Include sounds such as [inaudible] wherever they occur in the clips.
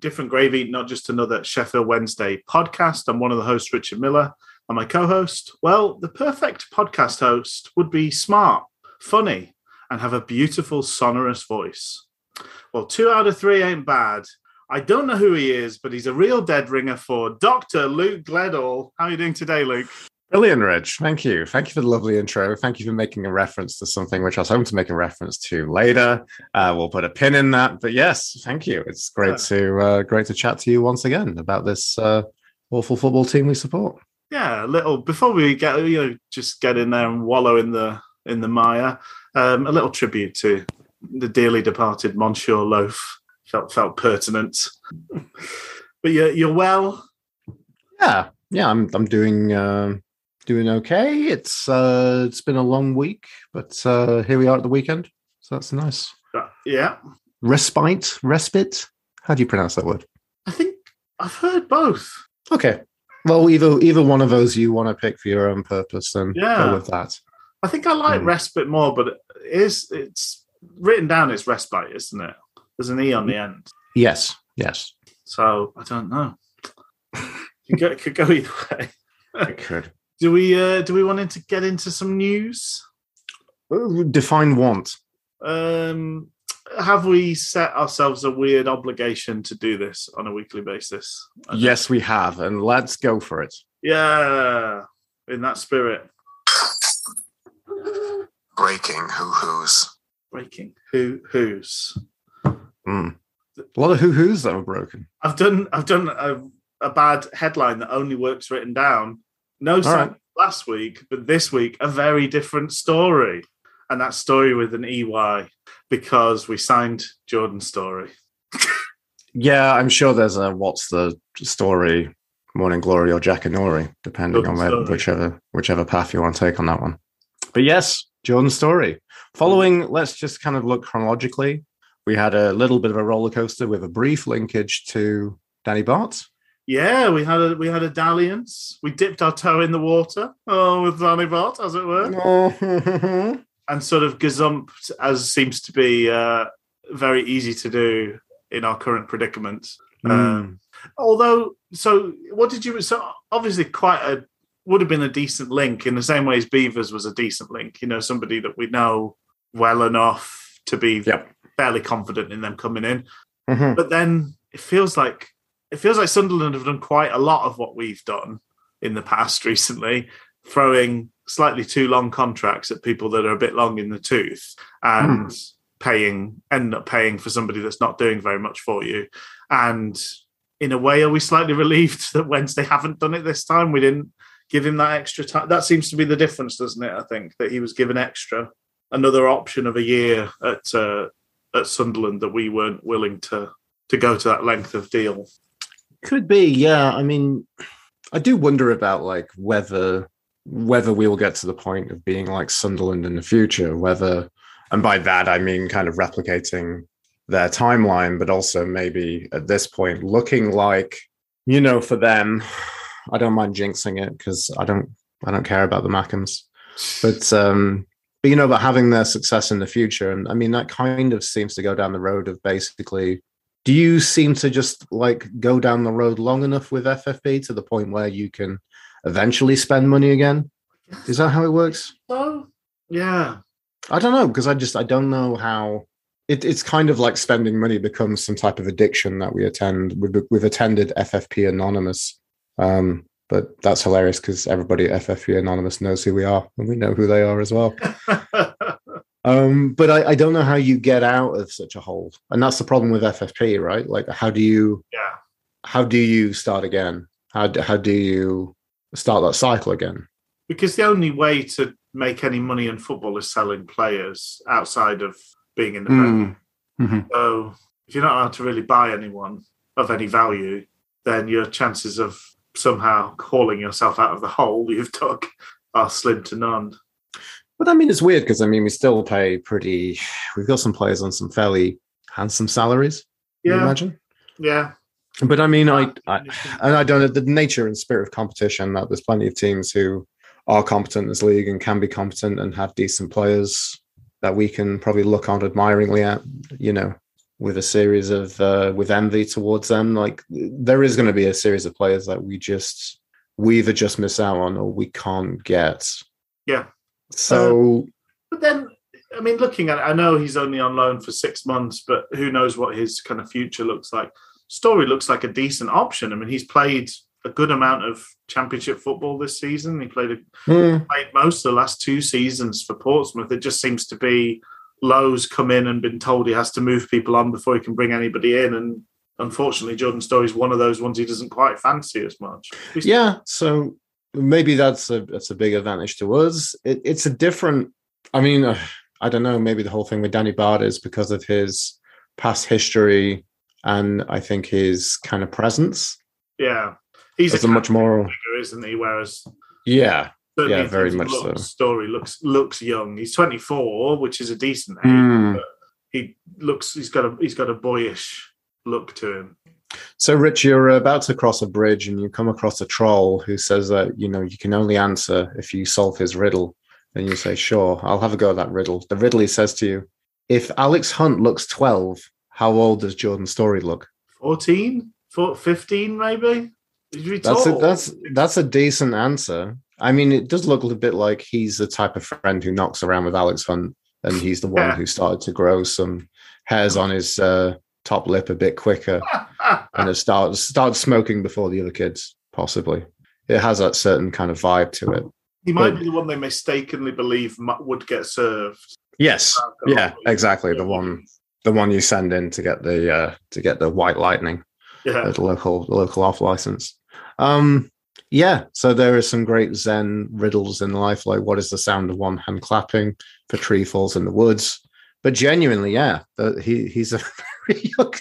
Different Gravy, not just another Sheffield Wednesday podcast. I'm one of the hosts, Richard Miller, and my co host. Well, the perfect podcast host would be smart, funny, and have a beautiful, sonorous voice. Well, two out of three ain't bad. I don't know who he is, but he's a real dead ringer for Dr. Luke Gledall. How are you doing today, Luke? Brilliant, Rich. Thank you. Thank you for the lovely intro. Thank you for making a reference to something which I was hoping to make a reference to later. Uh, we'll put a pin in that. But yes, thank you. It's great to uh, great to chat to you once again about this uh, awful football team we support. Yeah, a little before we get you know just get in there and wallow in the in the mire. Um, a little tribute to the dearly departed Monsieur Loaf felt felt pertinent. but you're you're well. Yeah, yeah. I'm I'm doing. Uh, doing okay. It's uh it's been a long week, but uh here we are at the weekend. So that's nice. Uh, yeah. Respite, respite. How do you pronounce that word? I think I've heard both. Okay. Well, either either one of those you want to pick for your own purpose, then yeah. go with that. I think I like mm. respite more, but it is it's written down as respite, isn't it? There's an e on the end. Yes. Yes. So I don't know. it, could go, it could go either way. it could. Do we uh, do we want to get into some news? Define want. Um, have we set ourselves a weird obligation to do this on a weekly basis? Yes, we have, and let's go for it. Yeah, in that spirit. Breaking who who's. Breaking who who's. Mm. A lot of who who's that were broken. I've done I've done a, a bad headline that only works written down no sign right. last week, but this week a very different story. And that story with an EY because we signed Jordan Storey. yeah, I'm sure there's a what's the story, Morning Glory or Jackanory, depending Jordan on where, whichever whichever path you want to take on that one. But yes, Jordan Storey. Following, mm. let's just kind of look chronologically. We had a little bit of a roller coaster with a brief linkage to Danny Batth. Yeah, we had a we had a dalliance. We dipped our toe in the water, oh, with Batth, as it were, [laughs] and sort of gazumped, as seems to be uh, very easy to do in our current predicament. Mm. Um, although, so what did you? So obviously, quite a would have been a decent link in the same way as Beavers was a decent link. You know, somebody that we know well enough to be yep. fairly confident in them coming in. Mm-hmm. But then it feels like it feels like Sunderland have done quite a lot of what we've done in the past [laughs] recently, throwing slightly too long contracts at people that are a bit long in the tooth and mm. paying end up paying for somebody that's not doing very much for you. And in a way, are we slightly [laughs] relieved that Wednesday haven't done it this time? We didn't give him that extra time. That seems to be the difference, doesn't it? I think that he was given extra another option of a year at uh, at Sunderland that we weren't willing to to go to that length of deal. Could be, yeah. I mean, I do wonder about like whether whether we will get to the point of being like Sunderland in the future, whether and by that I mean kind of replicating their timeline, but also maybe at this point looking like, you know, for them, I don't mind jinxing it because I don't I don't care about the Mackems. But um but you know, about having their success in the future. And I mean that kind of seems to go down the road of basically do you seem to just like go down the road long enough with FFP to the point where you can eventually spend money again? Is that how it works? Oh, yeah. I don't know because I just I don't know how it, it's kind of like spending money becomes some type of addiction that we attend. We've, we've attended FFP Anonymous, um, but that's hilarious because everybody at FFP Anonymous knows who we are and we know who they are as well. [laughs] Um, but I, I, don't know how you get out of such a hole, and that's the problem with FFP, right? Like, how do you, yeah, how do you start again? How do, how do you start that cycle again? Because the only way to make any money in football is selling players outside of being in the mm. Mm-hmm. So if you're not allowed to really buy anyone of any value, then your chances of somehow hauling yourself out of the hole [laughs] you've dug are slim to none. But I mean, it's weird because I mean, we still pay pretty. We've got some players on some fairly handsome salaries. Yeah, imagine. Yeah, But I mean, I, I and I don't know the nature and spirit of competition that there's plenty of teams who are competent in this league and can be competent and have decent players that we can probably look on admiringly at, you know, with a series of uh, with envy towards them. Like there is going to be a series of players that we just we either just miss out on or we can't get. Yeah. So, uh, but then I mean, looking at it, I know he's only on loan for six months, but who knows what his kind of future looks like. Storey looks like a decent option. I mean, he's played a good amount of championship football this season. He played a, mm. played most of the last two seasons for Portsmouth. It just seems to be Lowe's come in and been told he has to move people on before he can bring anybody in. And unfortunately, Jordan Storey's one of those ones he doesn't quite fancy as much. He's yeah, so maybe that's a that's a big advantage to us. It, it's a different. I mean, uh, I don't know. Maybe the whole thing with Danny Batth is because of his past history and I think his kind of presence. Yeah, he's a, a much more figure, isn't he? Whereas yeah, yeah, very much so. Storey looks looks young. He's 24, which is a decent age. Mm. But he looks he's got a he's got a boyish look to him. So, Rich, you're about to cross a bridge and you come across a troll who says that you know you can only answer if you solve his riddle. And you say, "Sure, I'll have a go at that riddle." The riddle he says to you, "If Alex Hunt looks 12, how old does Jordan Storey look?" 14, 15 maybe. That's a, that's that's a decent answer. I mean, it does look a bit like he's the type of friend who knocks around with Alex Hunt, and he's the one yeah. who started to grow some hairs on his uh, top lip a bit quicker, [laughs] and has started started smoking before the other kids. Possibly, it has that certain kind of vibe to it. He might but, be the one they mistakenly believe would get served. Yes, yeah, exactly. The one, the one you send in to get the uh, to get the white lightning, yeah, the local the local off license. Um, yeah, so there are some great Zen riddles in life, like what is the sound of one hand clapping for tree falls in the woods. But genuinely, yeah, he he's a [laughs]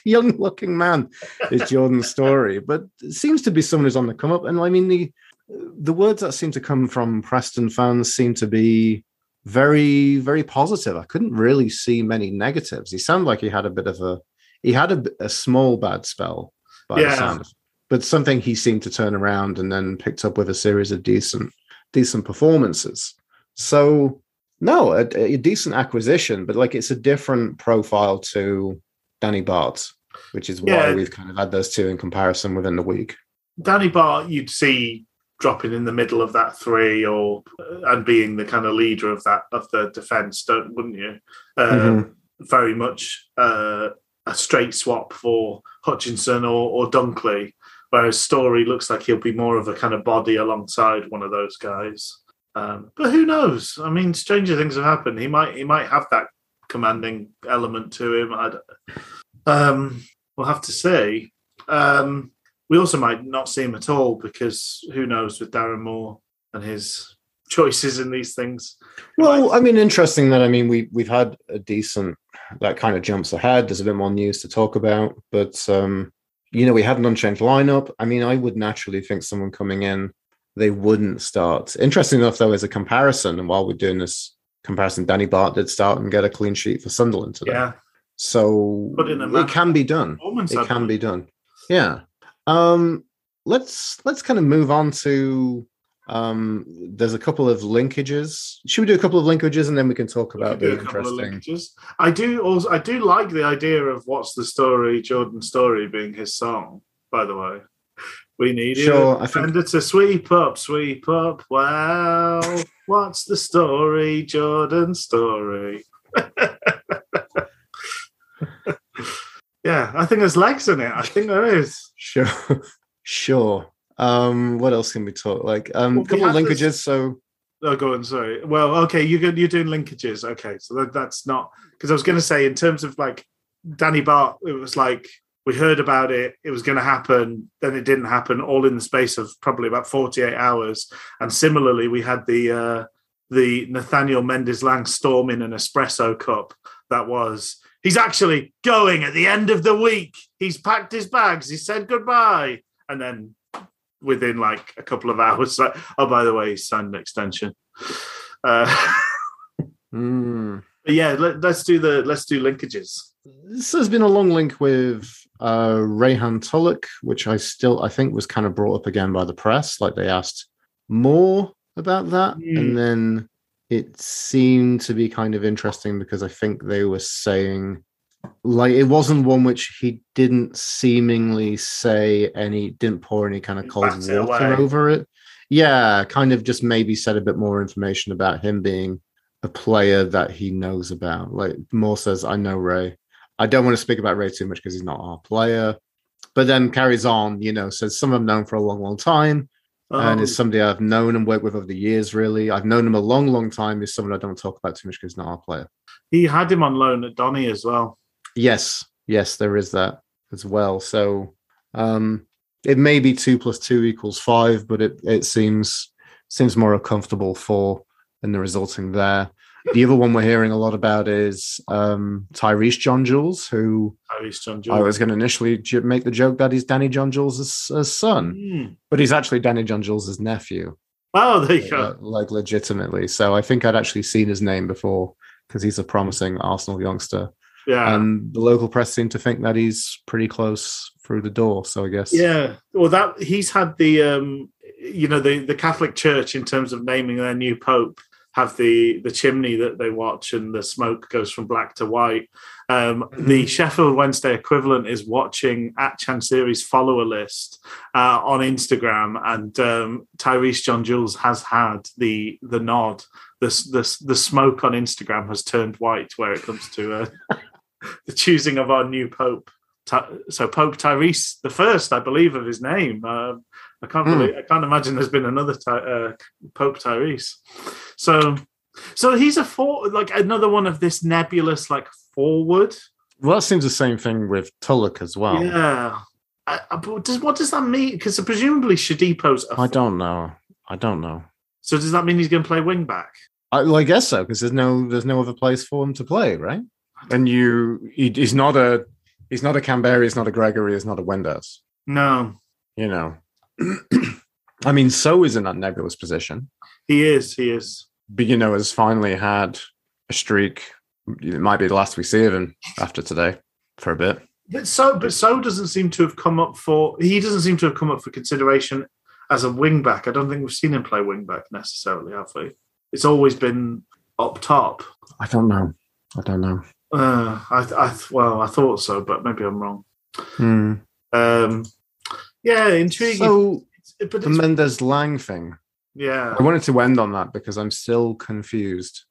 young looking man. Is Jordan's story, but it seems to be someone who's on the come up. And I mean the the words that seem to come from Preston fans seem to be very very positive. I couldn't really see many negatives. He sounded like he had a bit of a he had a, a small bad spell by yeah. the sound but something he seemed to turn around and then picked up with a series of decent decent performances. So no, a, a decent acquisition, but like it's a different profile to Danny Batth, which is why yeah. we've kind of had those two in comparison within the week. Danny Batth, you'd see dropping in the middle of that three, or and being the kind of leader of that of the defense, don't wouldn't you? Uh, mm-hmm. Very much uh, a straight swap for Hutchinson or, or Dunkley. Whereas Storey looks like he'll be more of a kind of body alongside one of those guys. Um, but who knows? I mean, stranger things have happened. He might he might have that commanding element to him. i um, we'll have to see. Um, we also might not see him at all because who knows with Darren Moore and his choices in these things. Well, I mean, interesting that I mean we we've had a decent that kind of jumps ahead. There's a bit more news to talk about, but um, you know, we had an unchanged lineup. I mean, I would naturally think someone coming in, they wouldn't start. Interesting enough, though, as a comparison, and while we're doing this comparison, Danny Batth did start and get a clean sheet for Sunderland today. Yeah. So it can be done. It can be done. Yeah. Um, let's let's kind of move on to um, there's a couple of linkages. Should we do a couple of linkages and then we can talk about the interesting? Linkages. I do also I do like the idea of what's the story, Jordan Storey being his song. By the way, we need sure, it. And it's a sweep up, sweep up. Wow, what's the story, Jordan Storey? [laughs] yeah, I think there's legs in it. I think there is. Sure, [laughs] sure. Um, what else can we talk? Like um, well, a couple of linkages. This... So, oh, go on. Sorry. Well, okay, you're you're doing linkages. Okay, so that, that's not because I was going to say in terms of like Danny Batth, it was like we heard about it, it was going to happen, then it didn't happen, all in the space of probably about 48 hours. And similarly, we had the uh, the Nathaniel Mendez-Laing storm in an espresso cup that was he's actually going at the end of the week. He's packed his bags. He said goodbye, and then within like a couple of hours. Like, oh, by the way, he signed an extension. Uh, [laughs] mm. But yeah, let, us do the let's do linkages. This has been a long link with uh Rayhaan Tulloch, which I still I think was kind of brought up again by the press. Like they asked more about that, Mm. and then it seemed to be kind of interesting because I think they were saying like it wasn't one which he didn't seemingly say any didn't pour any kind of cold water over it. Yeah, kind of just maybe said a bit more information about him being a player that he knows about. Like more says, I know Ray. I don't want to speak about Ray too much because he's not our player. But then carries on, you know, says some I've known for a long, long time. and Oh, is somebody I've known and worked with over the years, really. I've known him a long, long time. Is someone I don't talk about too much because he's not our player. he had him on loan at Donny as well. Yes, yes, there is that as well. So um it may be two plus two equals five, but it it seems seems more comfortable for in the resulting there. The other one we're hearing a lot about is um Tyreece John-Jules, who Tyrese John I was going to initially j- make the joke that he's Danny John Jules' son, Hmm. but he's actually Danny John Jules' nephew. Oh, there you go. like legitimately. So I think I'd actually seen his name before because he's a promising Arsenal youngster. Yeah. And the local press seem to think that he's pretty close through the door. So I guess Yeah, well, that he's had the um, you know the the Catholic Church in terms of naming their new pope have the the chimney that they watch and the smoke goes from black to white. Um, The Sheffield Wednesday equivalent is watching at Chansiri's follower list uh, on Instagram, and um, Tyreece John-Jules has had the the nod. The, the the smoke on Instagram has turned white where it comes to uh, [laughs] the choosing of our new pope. So Pope Tyrese the first, I believe, of his name. Um, I can't believe, I can't imagine there's been another Ty- uh, Pope Tyrese. So, so he's a for like another one of this nebulous like forward. Well, that seems the same thing with Tulloch as well. Yeah. I, I, but does what does that mean? Because presumably Shodipo's. A I don't know. I don't know. So does that mean he's going to play wing back? I, well, I guess so because there's no there's no other place for him to play, right? And you, he, he's not a he's not a Kamberi, he's not a Gregory, he's not a Windass. No, You know, [clears throat] I mean, so is in that nebulous position. he is. He is. but you know, has finally had a streak. It might be the last we see of him after today for a bit. But so, but so doesn't seem to have come up for. He doesn't seem to have come up for consideration as a wing back. I don't think we've seen him play wing back necessarily, have we? It's always been up top. I don't know. I don't know. Uh, I, I, well, I thought so, but maybe I'm wrong. Hmm. Um, yeah, intriguing. So the Mendez-Laing thing. yeah. I wanted to end on that because I'm still confused.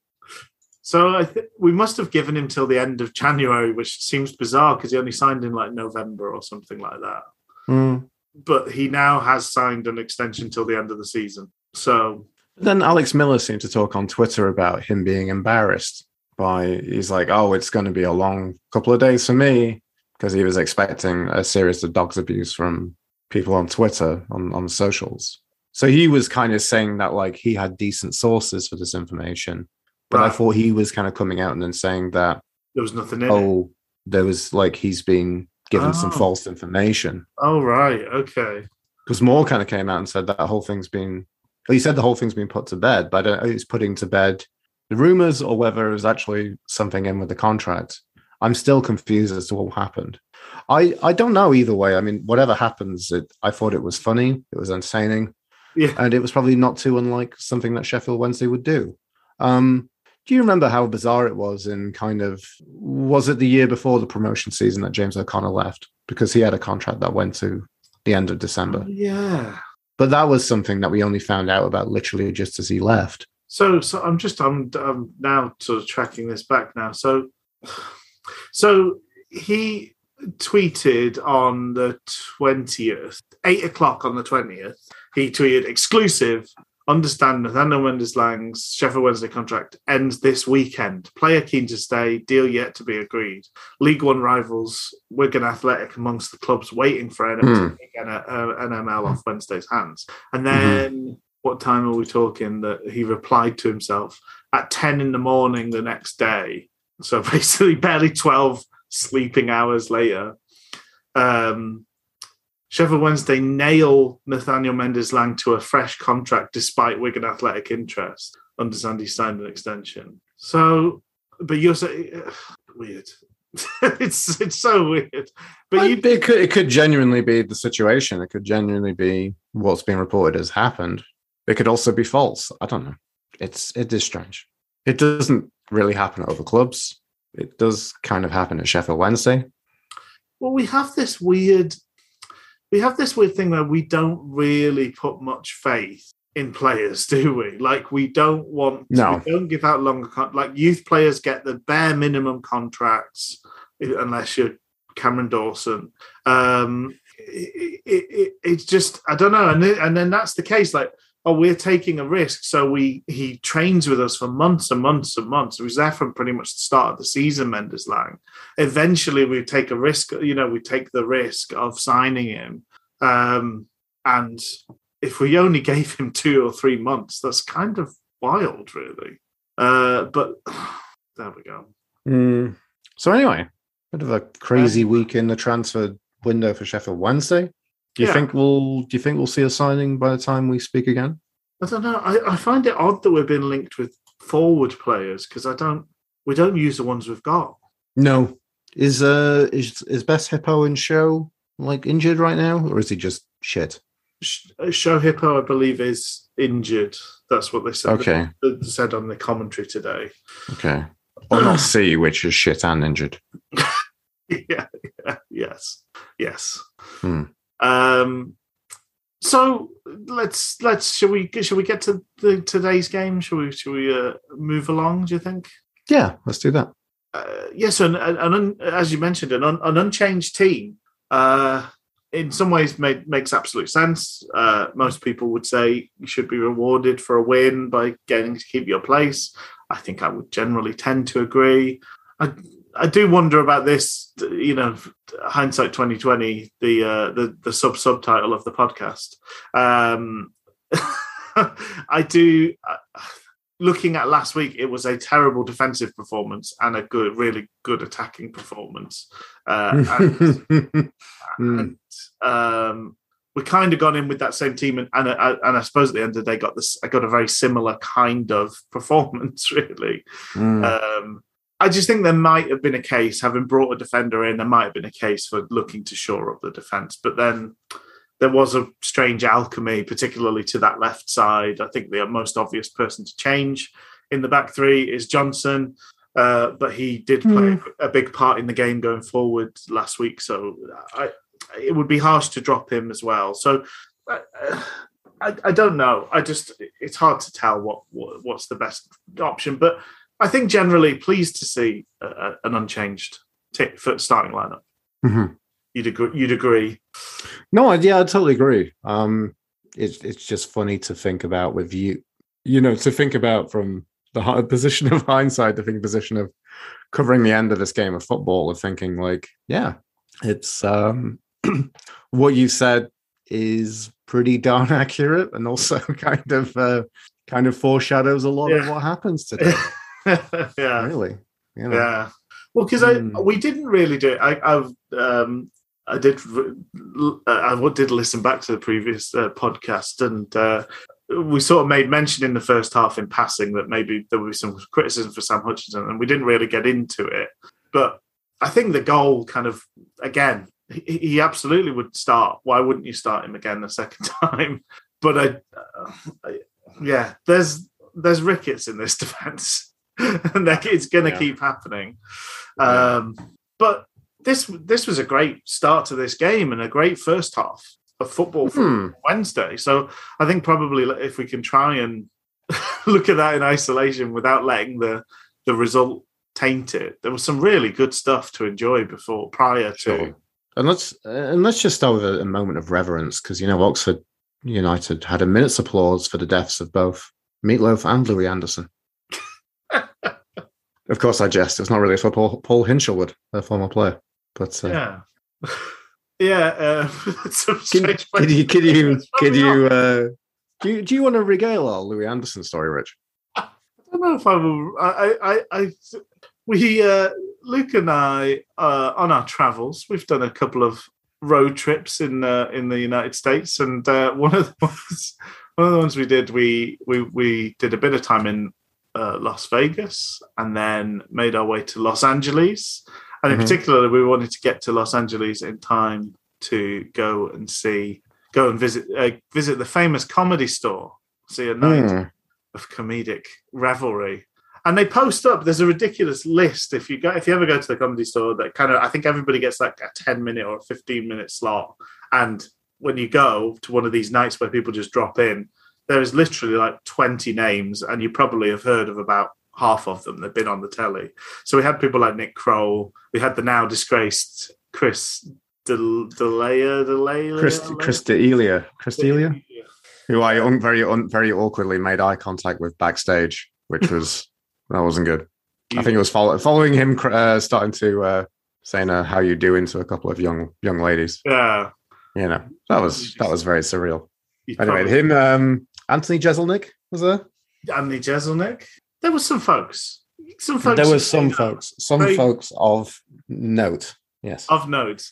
So I th- we must have given him till the end of January, which seems bizarre because he only signed in like November or something like that. Hmm. But he now has signed an extension till the end of the season. So Then Alex Miller seemed to talk on Twitter about him being embarrassed by he's like, oh, it's going to be a long couple of days for me because he was expecting a series of dogs abuse from people on Twitter on on socials. So he was kind of saying that like he had decent sources for this information, but I thought he was kind of coming out and then saying that there was nothing in it. oh, there was like he's been given some Oh. false information. Oh right, okay. Because Moore kind of came out and said that whole thing's been. Well, he said the whole thing's been put to bed, but I don't know he's putting to bed the rumors or whether it was actually something in with the contract. I'm still confused as to what happened. I I don't know either way. I mean, whatever happens, it, I thought it was funny. It was entertaining, Yeah. and it was probably not too unlike something that Sheffield Wednesday would do. Um, do you remember how bizarre it was in kind of was it the year before the promotion season that James O'Connor left because he had a contract that went to the end of December. Yeah. But that was something that we only found out about literally just as he left. So so I'm just I'm I'm now sort of tracking this back now. So [sighs] so he tweeted on the twentieth, eight o'clock on the twentieth. He tweeted exclusive. Understand Nathaniel Mendez-Laing's Sheffield Wednesday contract ends this weekend. Player keen to stay, deal yet to be agreed. League One rivals Wigan Athletic amongst the clubs waiting for NML, Hmm. to take N- uh, NML off Wednesday's hands. And then what time are we talking that he replied to himself at 10 in the morning the next day so [laughs] basically barely 12 sleeping hours later um Sheffield Wednesday nail Nathaniel Mendez-Laing to a fresh contract despite Wigan Athletic interest. Understand he signed an extension. So but you're so [sighs] weird. [laughs] it's it's so weird. But But you it could it could genuinely be the situation. It could genuinely be what's being reported has happened. It could also be false. I don't know. It's it is strange. It doesn't really happen at other clubs. It does kind of happen at Sheffield Wednesday. well, we have this weird, we have this weird thing where we don't really put much faith in players, [laughs] do we? Like we don't want, No. we don't give out longer con- like youth players get the bare minimum contracts unless you're Cameron Dawson. Um, it, it, it, it's just I don't know, and and then that's the case. Like, oh, we're taking a risk, so we he trains with us for months and months and months. He was there from pretty much the start of the season. Mendez-Laing. Eventually, we take a risk. You know, we take the risk of signing him, um, and if we only [laughs] gave him two or three months, that's kind of wild, really. Uh, but [sighs] there we go. Hmm. So anyway, bit of a crazy week in the transfer window for Sheffield Wednesday. Do you Yeah. think we'll do you think we'll see a signing by the time we speak again? I don't know. I, I find it odd that we're being linked with forward players because I don't. We don't use the ones we've got. No. Is uh is is Best Hippo and Show like injured right now, or is he just shit? Sh- Shodipo, I believe, is injured. That's what they said. Okay. They said on the commentary today. Okay. Or not [clears throat] C, which is shit and injured. [laughs] yeah, yeah, yes, yes. Hmm. Um. So let's let's shall we shall we get to the today's game? Shall we shall we uh, move along? Do you think? Yeah, let's do that. uh, yes, and, and, as you mentioned, an, un, an unchanged team uh, in some ways make, makes absolute sense. Uh, most people would say you should be rewarded for a win by getting to keep your place. I think I would generally tend to agree. I, I do wonder about this. You know, hindsight twenty twenty, the uh, the the sub subtitle of the podcast. Um, [laughs] I do. Uh, looking at last week, it was a terrible defensive performance and a good, really good attacking performance. Uh, [laughs] and, Hmm. and, um, we kind of gone in with that same team, and and, I- and I suppose at the end of the day, got this. I got a very similar kind of [laughs] performance, really. Hmm. Um, I just think there might have been a case, having brought a defender in, there might have been a case for looking to shore up the defence. But then there was a strange alchemy, particularly to that left side. I think the most obvious person to change in the back three is Johnson. Uh, but he did play a big part in the game going forward last week. So I, it would be harsh to drop him as well. So uh, I, I don't know. I just it's hard to tell what, what what's the best option. But I think generally pleased to see an unchanged t- starting lineup. Mhm. You'd agree. You'd agree. No, I- yeah, I totally agree. Um, it's it's just funny to think about with you, you know, to think about from the position of [laughs] hindsight, the think position of covering the end of this game of football, of thinking like, yeah, it's um, [clears throat] what you said is pretty darn [laughs] accurate, and also [laughs] kind of uh, kind of foreshadows a lot of what happens today. [laughs] yeah. really, you know. Yeah. Well, because Hmm. I we didn't really do it. I, I've um, I did uh, I did listen back to the previous uh, podcast, and uh, we sort of made mention in the first half in passing that maybe there would be some criticism for Sam Hutchinson, and we didn't really get into it. But I think the goal kind of again, he, he absolutely would start. Why wouldn't you start him again the second [laughs] time? But I, uh, I yeah, there's there's rickets in this [laughs] defense, [laughs] and that it's going to Yeah. keep happening. Um, but this this was a great start to this game and a great first half of football from Wednesday. So I think probably if we can try and [laughs] look at that in isolation without letting the the result taint it, there was some really good stuff to enjoy before prior to. Sure. And let's and let's just start with a, a moment of reverence because you know Oxford United had a minute's applause for the deaths of both Meatloaf and Louie Anderson. Of course, I jest. It's not really for Paul, Paul Hinshelwood, a former player, but uh, Yeah. [laughs] Yeah, uh, [laughs] can, can you can you can you uh, do you do you want to regale our Louie Anderson story, Rich? [laughs] I don't know if I will. I, I, I, we, uh, Luke and I, uh, on our travels, we've done a couple of road trips in uh, in the United States, and uh, one of the ones, one of the ones we did, we we we did a bit of time in uh, Las Vegas and then made our way to Los Angeles. And in Mhm. particular, we wanted to get to Los Angeles in time to go and see, go and visit, uh, visit the famous comedy store, see a night Hmm. of comedic revelry. And they post up. There's a ridiculous list. If you go, if you ever go to the comedy store, that kind of, I think everybody gets like a 10 minute or a 15 minute slot. And when you go to one of these nights where people just drop in, there is literally like 20 names, and you probably have heard of about half of them. They've been on the telly. So we had people like Nick Kroll. We had the now disgraced Chris Del- Delia, Delia, Chris Chris D'Elia, Chris D'Elia, who I un, very un, very awkwardly made eye contact with backstage, which [laughs] was that wasn't good. I think it was follow, following him uh, starting to uh, saying uh, "How you doing" to a couple of young young ladies. Yeah. You know that was that was very surreal. you Anyway, probably- him, um, Anthony Jeselnik was there. Anthony Jeselnik. There was some folks. Some folks. There was some folks, some Very- folks of note. Yes. of note,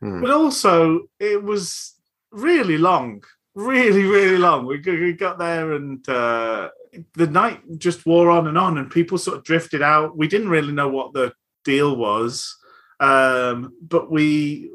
Hmm. but also it was really long, really, really long. We, we got there and uh, the night just wore on and on, and people sort of drifted out. We didn't really know what the deal was, um, but we,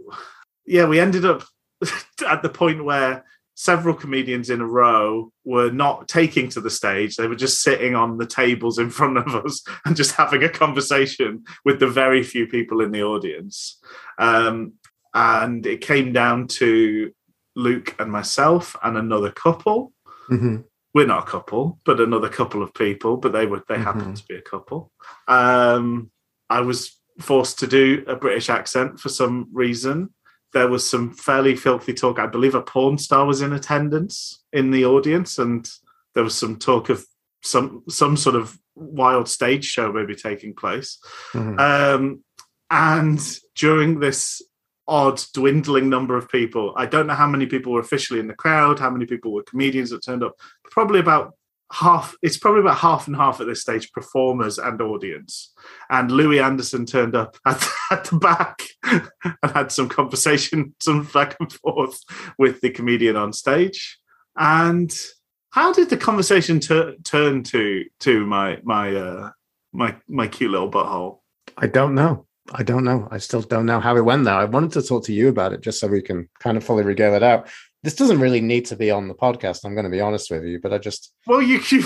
yeah, we ended up [laughs] at the point where several comedians in a row were not taking to the stage. They were just sitting on the tables in [laughs] front of us and just having a conversation with the very few people in the audience. Um, and it came down to Luke and myself and another couple. Mhm. We're not a couple, but another couple of people, but they were they happened to be a couple. Um, I was forced to do a British accent for some reason. There was some fairly filthy talk. I believe a porn star was in attendance in the audience, and there was some talk of some some sort of wild stage show maybe taking place. Mhm. Um, and during this odd dwindling number of people, I don't know how many people were officially in the crowd, how many people were comedians that turned up. Probably about half. It's probably about half and half at this stage, performers and audience. And Louie Anderson turned up at, [laughs] at the back [laughs] and had some conversation, [laughs] some back and forth with the comedian on stage. And how did the conversation tur turn to to my my uh, my my cute little butthole? I don't know. I don't know. I still don't know how it went there. I wanted to talk to you about it just so we can kind of fully regale it out. This doesn't really need to be on the podcast. I'm going to be honest with you, but I just Well, you, [laughs] you,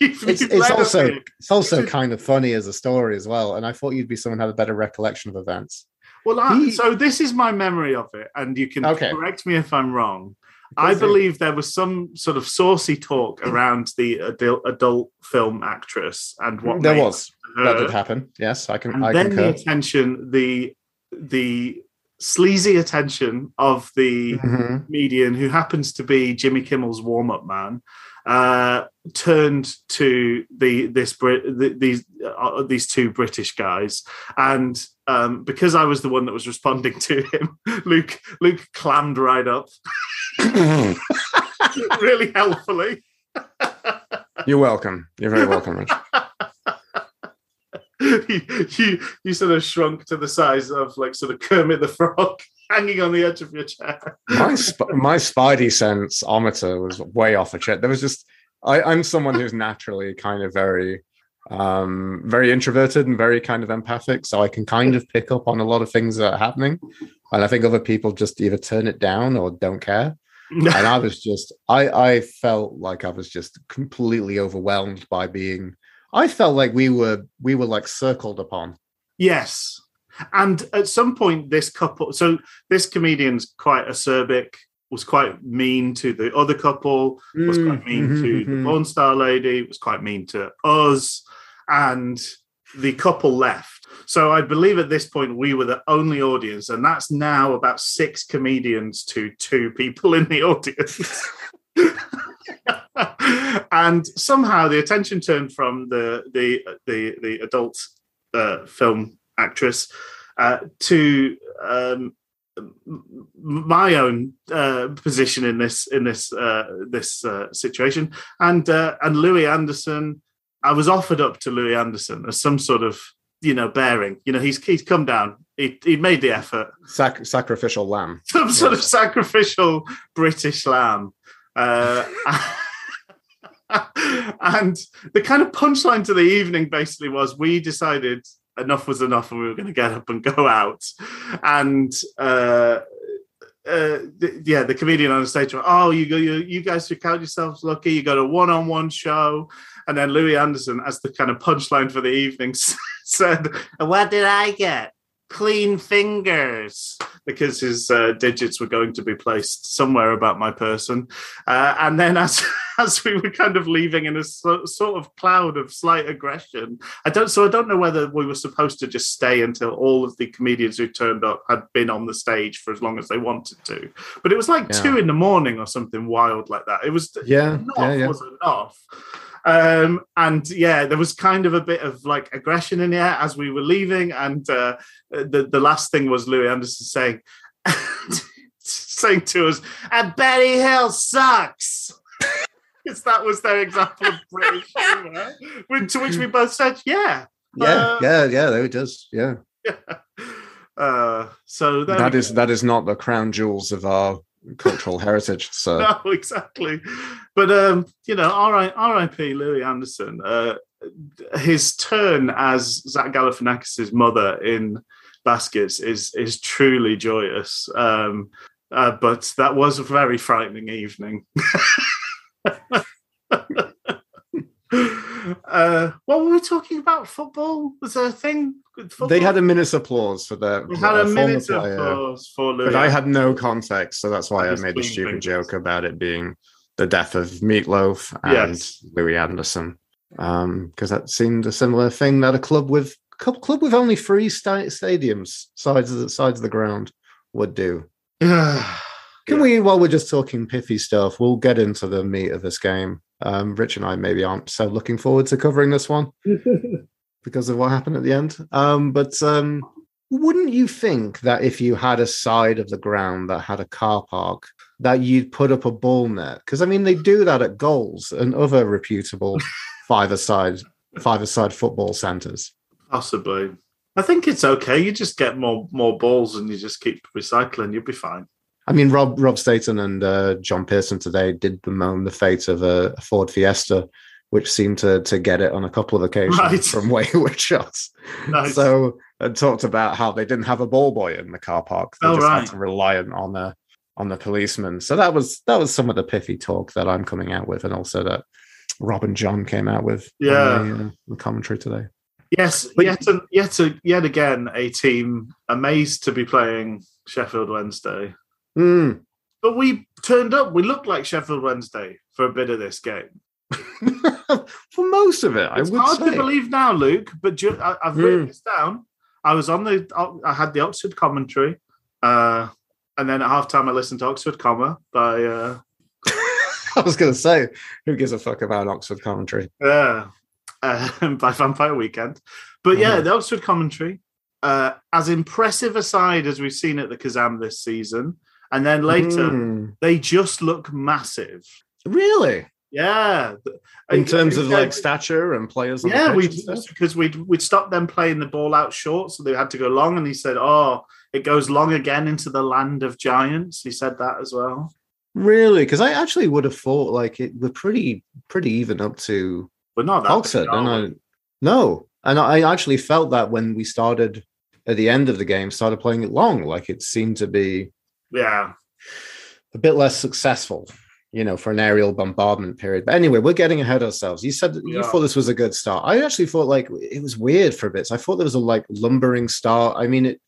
you've, it's, it's also here. it's also kind of funny as a story as well. And I thought you'd be someone who had a better recollection of events. well. I, so this is my memory of it, and you can Okay. correct me if I'm wrong. I believe there was some sort of saucy talk [clears throat] around the adult, adult film actress and what there was that did happen. Yes, I can. and I then concur. the attention, the the sleazy attention of the Mhm. comedian who happens to be Jimmy Kimmel's warm up man uh, turned to the this Brit the, these uh, these two British guys and um, because I was the one that was responding to him [laughs] Luke Luke clammed right up [laughs] really helpfully You're welcome. You're very welcome, Rich. [laughs] [laughs] you, you sort of shrunk to the size of like sort of Kermit the Frog [laughs] hanging on the edge of your chair my sp- my spidey sense ometer was way off a check. There was just I, I'm someone who's naturally kind of very um very introverted and very kind of empathic, so I can kind of pick up on a lot of things that are happening. And I think other people just either turn it down or don't care. And I [laughs] was just I I felt like I was just completely overwhelmed by being I felt like we were we were like circled upon. Yes. And at some point, this couple, so this comedian's quite acerbic, was quite mean to the other couple, was quite mean Mhm, to the mhm. porn star lady, was quite mean to us, and the couple left. So I believe at this point we were the only audience, and that's now about six comedians to two people in the audience. [laughs] [laughs] and somehow the attention turned from the the the, the adult uh, film actress uh, to um, my own uh, position in this in this uh, this uh, situation, and uh, and Louie Anderson. I was offered up to Louie Anderson as some sort of you know bearing. You know, he's he's come down. He he made the effort. Sac- sacrificial lamb. Some sort of sacrificial British lamb. Uh, [laughs] and the kind of punchline to the evening basically was we decided enough was enough and we were going to get up and go out. And uh, uh, th- yeah, the comedian on the stage went, "Oh, you go, you, you guys should count yourselves lucky. You got a one-on-one show." And then Louie Anderson, as the kind of punchline for the evening, [laughs] said, "What did I get? Clean fingers." Because his uh, digits were going to be placed somewhere about my person, uh, and then as [laughs] as we were kind of leaving in a so, sort of cloud of slight aggression, I don't. So I don't know whether we were supposed to just stay until all of the comedians who turned up had been on the stage for as long as they wanted to. But it was like Yeah. two in the morning or something wild like that. It was Yeah, enough yeah, yeah. was enough. Um, and yeah, there was kind of a bit of like aggression in the air as we were leaving. And uh, the the last thing was Louie Anderson saying, [laughs] saying to us, "And Benny Hill sucks." [laughs] Because that was their example of British humour. When- To which we both said, "Yeah." Yeah, Uh, yeah, yeah. There it is. Yeah, [laughs] Uh, so there that we is go. that is not the crown jewels of our cultural heritage. So [laughs] no, exactly. But um, you know, R.I. R.I.P. Louie Anderson. Uh, his turn as Zach Galifianakis's mother in Baskets is is truly joyous. Um, uh, but that was a very frightening evening. [laughs] uh, what were we talking about? Football was there a thing? Football? they had a minute's applause for their We had a former minute of player. applause for Louie. But I had no context, so that's why I Just made the stupid joke about it being the death of Meatloaf and Yes. Louie Anderson, because that seemed a similar thing that a club with club, club with only three sta- stadiums sides of the sides of the ground would do. [sighs] [sighs] Can Yeah. we, while we're just talking pithy stuff, we'll get into the meat of this game. Um, Rich and I maybe aren't so looking forward to covering this one [laughs] because of what happened at the end. Um, but um, wouldn't you think that if you had a side of the ground that had a car park, that you'd put up a ball net? Because I mean, they do that at goals and other reputable [laughs] five-a-side five-a-side football centres. Possibly. I think it's okay. You just get more more balls and you just keep recycling. You'll be fine. I mean, Rob Rob Staten and uh, John Pearson today did bemoan the fate of a, a Ford Fiesta, which seemed to to get it on a couple of occasions Right. [laughs] from wayward shots. Nice. So and talked about how they didn't have a ball boy in the car park. They Oh, just right. had to rely on on the on the policeman. So that was that was some of the pithy talk that I'm coming out with, and also that Rob and John came out with. Yeah. the, uh, the commentary today. yes, But- yet a, yet a, yet again, a team amazed to be playing Sheffield Wednesday. Mm. But we turned up. We looked like Sheffield Wednesday for a bit of this game. [laughs] For most of it, It's I would hard say. to believe now, Luke. But ju- I, I've written Mm. this down. I was on the. I had the Oxford commentary, uh, and then at halftime I listened to Oxford Comma by uh, [laughs] I was going to say, who gives a fuck about Oxford commentary? Yeah, uh, [laughs] by Vampire Weekend. But yeah, Mhm. the Oxford commentary, uh, as impressive a side as we've seen at the Kassam this season, and then later Mm. they just look massive. really, Yeah, in terms of Yeah, like stature and players. Yeah, we pitch and stuff? because we'd we'd stopped them playing the ball out short, so they had to go long. And he said, "Oh, it goes long again into the land of giants." He said that as well. really, because I actually would have thought like it we're pretty pretty even up to But not that. Oxford, and? I no, and I actually felt that when we started at the end of the game, started playing it long, like it seemed to be yeah, a bit less successful. You know, for an aerial bombardment period. But anyway, we're getting ahead of ourselves. You said that you thought this was a good start. I actually thought like it was weird for a bits. I thought there was a like lumbering start. I mean, it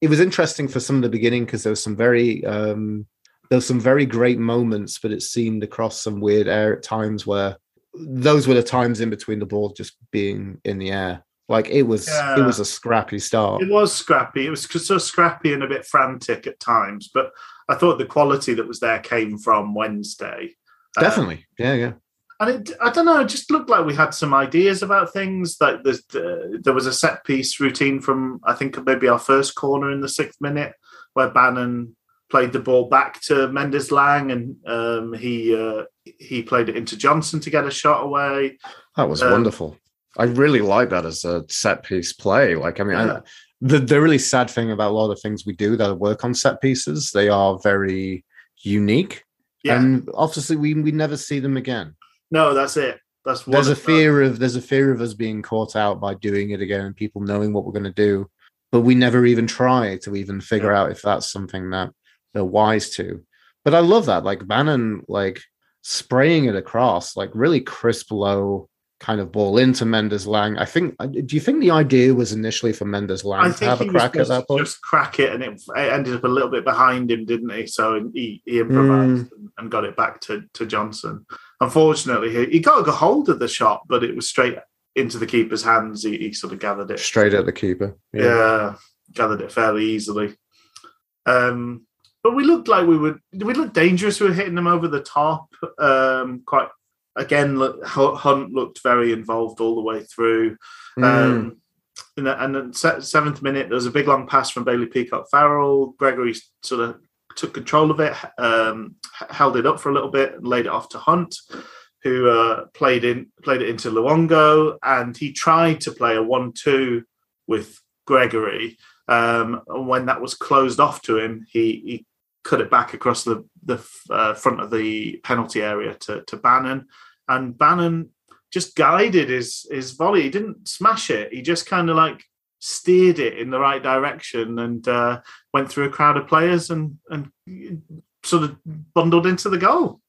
it was interesting for some of the beginning because there was some very um there was some very great moments, but it seemed across some weird air at times where those were the times in between the ball just being in the air. Like it was it was a scrappy start. It was scrappy. It was so scrappy and a bit frantic at times, but I thought the quality that was there came from Wednesday. Uh, Definitely. Yeah, yeah. and it, I don't know. It just looked like we had some ideas about things. Like uh, there was a set piece routine from I think maybe our first corner in the sixth minute where Bannan played the ball back to Mendez-Laing and um, he uh, he played it into Johnson to get a shot away. That was Um, wonderful. I really like that as a set piece play. Like, I mean, Yeah. I, the the really sad thing about a lot of the things we do that work on set pieces, they are very unique, Yeah, and obviously we we never see them again. No, that's it. That's there's a fear of there's a fear of us being caught out by doing it again and people knowing what we're going to do but we never even try to even figure out if that's something that they're wise to but i love that like Bannan like spraying it across like really crisp low kind of ball into Mendez-Laing i think uh, do you think the idea was initially for Mendez-Laing to have a crack at that point just crack it, and it, it ended up a little bit behind him, didn't he? So he, he improvised and, and got it back to, to Johnson. Unfortunately, he, he got a hold of the shot, but it was straight into the keeper's hands. He, he sort of gathered it straight at the keeper yeah. gathered it fairly easily. Um, but we looked like we would. We looked dangerous. We were hitting them over the top. Um, quite again. Look, Hunt looked very involved all the way through. Mm. Um, and, then- and then seventh minute, there was a big long pass from Bailey Peacock Farrell. Gregory sort of took control of it, um, held it up for a little bit, and laid it off to Hunt, who uh, played in played it into Luongo, and he tried to play a one-two with Gregory. Um, and when that was closed off to him, he, he cut it back across the the uh, front of the penalty area to to Bannan, and Bannan just guided his his volley. He didn't smash it. He just kind of like steered it in the right direction and uh, went through a crowd of players and and sort of bundled into the goal.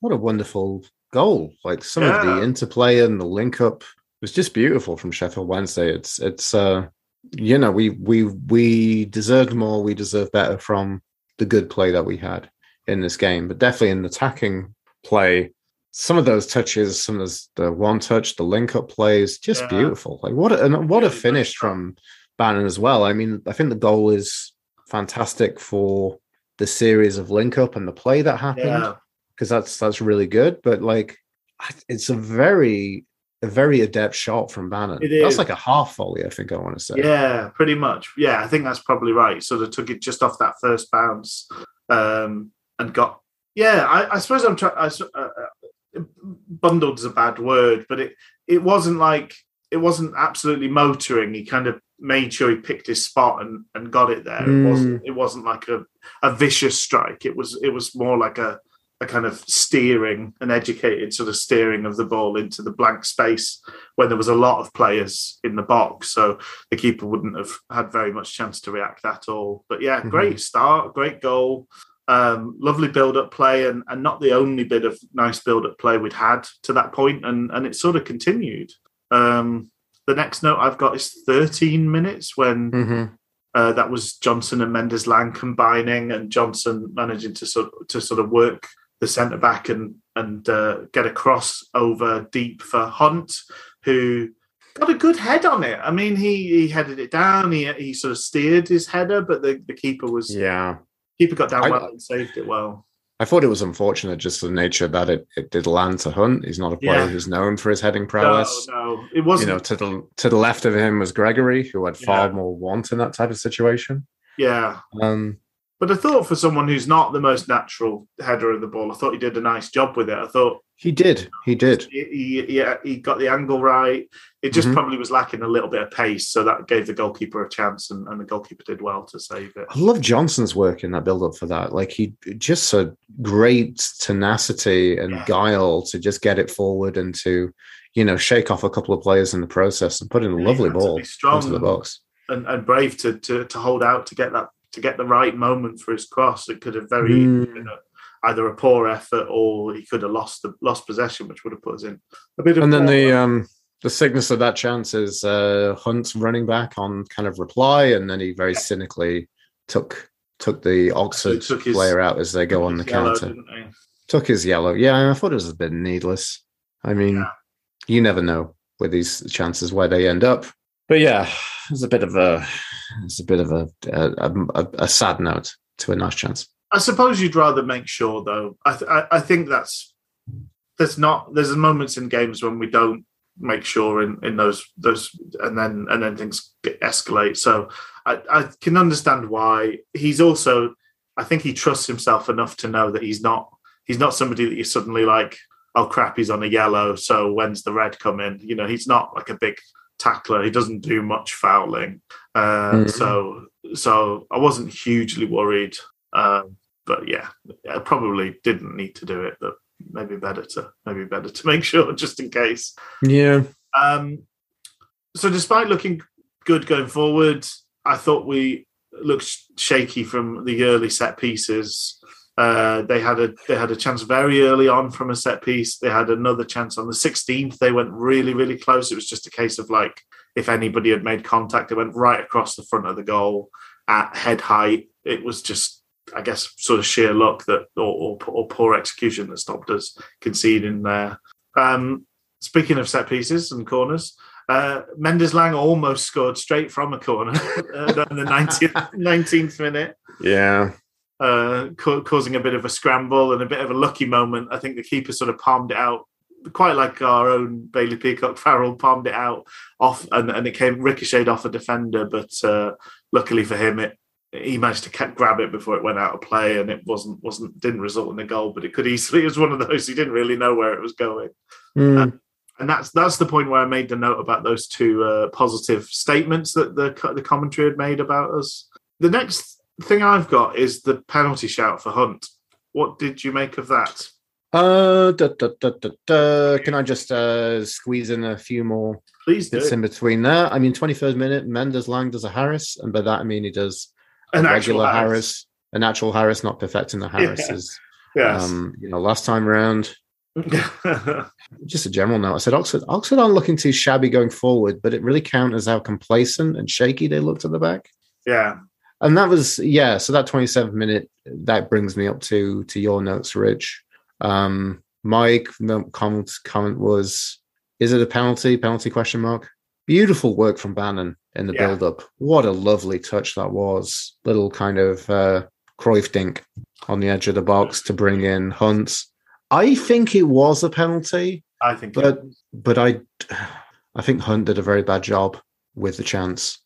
what a wonderful goal like some of the interplay and the link up was just beautiful from sheffield wednesday it's it's uh you know we we we deserved more we deserve better from the good play that we had in this game but definitely in the attacking play some of those touches some of those, the one touch the link up plays just Yeah. beautiful like what a, and what a finish from Bannan as well i mean i think the goal is fantastic for the series of link up and the play that happened Yeah, because that's that's really good. But like, it's a very a very adept shot from Bannan. It That's like a half volley, I think I want to say. yeah, pretty much. Yeah, I think that's probably right. Sort of took it just off that first bounce um, and got. Yeah, I, I suppose I'm trying. Uh, uh, bundled is a bad word, but it it wasn't like it wasn't absolutely motoring. He kind of made sure he picked his spot and, and got it there. Mm. It wasn't it wasn't like a, a vicious strike. It was it was more like a a kind of steering, an educated sort of steering of the ball into the blank space when there was a lot of players in the box. So the keeper wouldn't have had very much chance to react at all. But yeah, Mhm. great start, great goal. Um, lovely build-up play, and, and not the only bit of nice build-up play we'd had to that point, and and it sort of continued. Um, the next note I've got is 13 minutes when hmm uh, that was Johnson and Mendez-Laing combining, and Johnson managing to sort to sort of work the centre back and and uh, get a cross over deep for Hunt, who got a good head on it. I mean, he he headed it down. He he sort of steered his header, but the, the keeper was Yeah. keeper got down I- well and saved it well. I thought it was unfortunate just the nature that it, it did land to Hunt. He's not a player Yeah. who's known for his heading prowess. no, it wasn't. You know, to the to the left of him was Gregory, who had far Yeah. more want in that type of situation. yeah, Um, but I thought for someone who's not the most natural header of the ball, I thought he did a nice job with it. I thought he did, he did. he, he, yeah, he got the angle right. It just Mhm. probably was lacking a little bit of pace, so that gave the goalkeeper a chance, and, and the goalkeeper did well to save it. I love Johnson's work in that build up for that. Like he just a great tenacity and Yeah. guile to just get it forward and to, you know, shake off a couple of players in the process and put in a Yeah, lovely ball strong into the box. and, and brave to, to to hold out to get that to get the right moment for his cross. It could have very Mm. been a, either a poor effort or he could have lost the lost possession, which would have put us in a bit of. And then the um the sickness of that chance is uh Hunt running back on kind of reply, and then he very cynically took took the Oxford took his- player out as they go on the yellow, counter. Took his yellow. Yeah, I thought it was a bit needless. I mean, Yeah. you never know with these chances where they end up. But yeah, it's a bit of a it's a bit of a a, a, a sad note to a nice chance. I suppose you'd rather make sure, though. I, th- I I think that's there's not there's moments in games when we don't make sure in in those those and then and then things escalate. So I I can understand why he's also I think he trusts himself enough to know that he's not he's not somebody that you suddenly like oh crap he's on a yellow so when's the red come in you know he's not like a big tackler he doesn't do much fouling uh, Mhm. so so I wasn't hugely worried um, but yeah, I probably didn't need to do it. But maybe better to maybe better to [laughs] make sure just in case. Yeah. Um, so despite looking good going forward, I thought we looked shaky from the early set pieces. Uh, they had a they had a chance very early on from a set piece. They had another chance on the 16th. They went really really close. It was just a case of like if anybody had made contact, it went right across the front of the goal at head height. It was just I guess sort of sheer luck that or, or, or poor execution that stopped us conceding there. Um, speaking of set pieces and corners, uh, Mendez-Laing almost scored straight from a corner [laughs] uh, in the 19th, 19th minute. Yeah. Uh, ca- causing a bit of a scramble and a bit of a lucky moment. I think the keeper sort of palmed it out, quite like our own Bailey Peacock Farrell palmed it out off, and, and it came ricocheted off a defender. But uh, luckily for him, it he managed to grab it before it went out of play, and it wasn't wasn't didn't result in a goal. But it could easily. It was one of those he didn't really know where it was going. Mm. and that's that's the point where I made the note about those two uh, positive statements that the the commentary had made about us. The next thing I've got is the penalty shout for Hunt. What did you make of that? Uh, da, da, da. Can I just uh, squeeze in a few more Please do. bits in between there? I mean, 23rd minute, Mendez-Laing does a Harris, and by that I mean he does a An regular Harris. Harris. a natural Harris, not perfecting the Harris's. [laughs] Yes. Um, you know, last time around, [laughs] just a general note. I said Oxford, Oxford aren't looking too shabby going forward, but it really counters how complacent and shaky they looked at the back. yeah. And that was yeah. So that 27th minute that brings me up to to your notes, Rich. Um, Mike, comment comment was, is it a penalty? Penalty question mark. Beautiful work from Bannan in the Yeah. build up. What a lovely touch that was. Little kind of uh, Cruyff dink on the edge of the box to bring in Hunt. I think it was a penalty, I think but but I I think Hunt did a very bad job with the chance.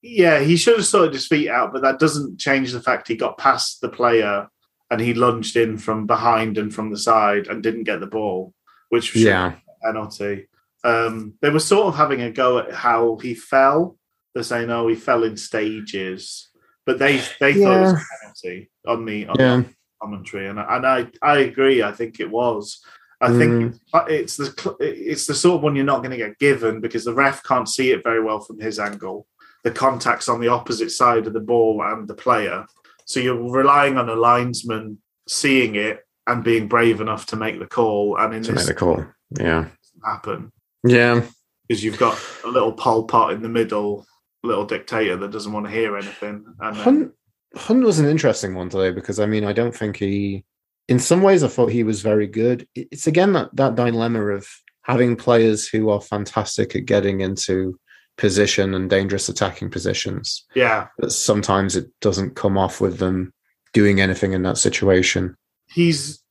yeah, he should have sorted his feet out, but that doesn't change the fact he got past the player and he lunged in from behind and from the side and didn't get the ball, which was Yeah. penalty. Um, they were sort of having a go at how he fell. They're saying, "Oh, he fell in stages," but they they thought it was a penalty on the on Yeah. the commentary, and I- and I I agree. I think it was. I Mm. think it's the it's the sort of one you're not going to get given because the ref can't see it very well from his angle. The contact's on the opposite side of the ball and the player, so you're relying on a linesman seeing it and being brave enough to make the call. And in To this make the call. Yeah. happen Yeah. because you've got a little Pol Pot in the middle, little dictator that doesn't want to hear anything. And Hunt, Hunt was an interesting one today because I mean I don't think he, in some ways I thought he was very good. It's again that that dilemma of having players who are fantastic at getting into position and dangerous attacking positions, yeah, but sometimes it doesn't come off with them doing anything in that situation. he's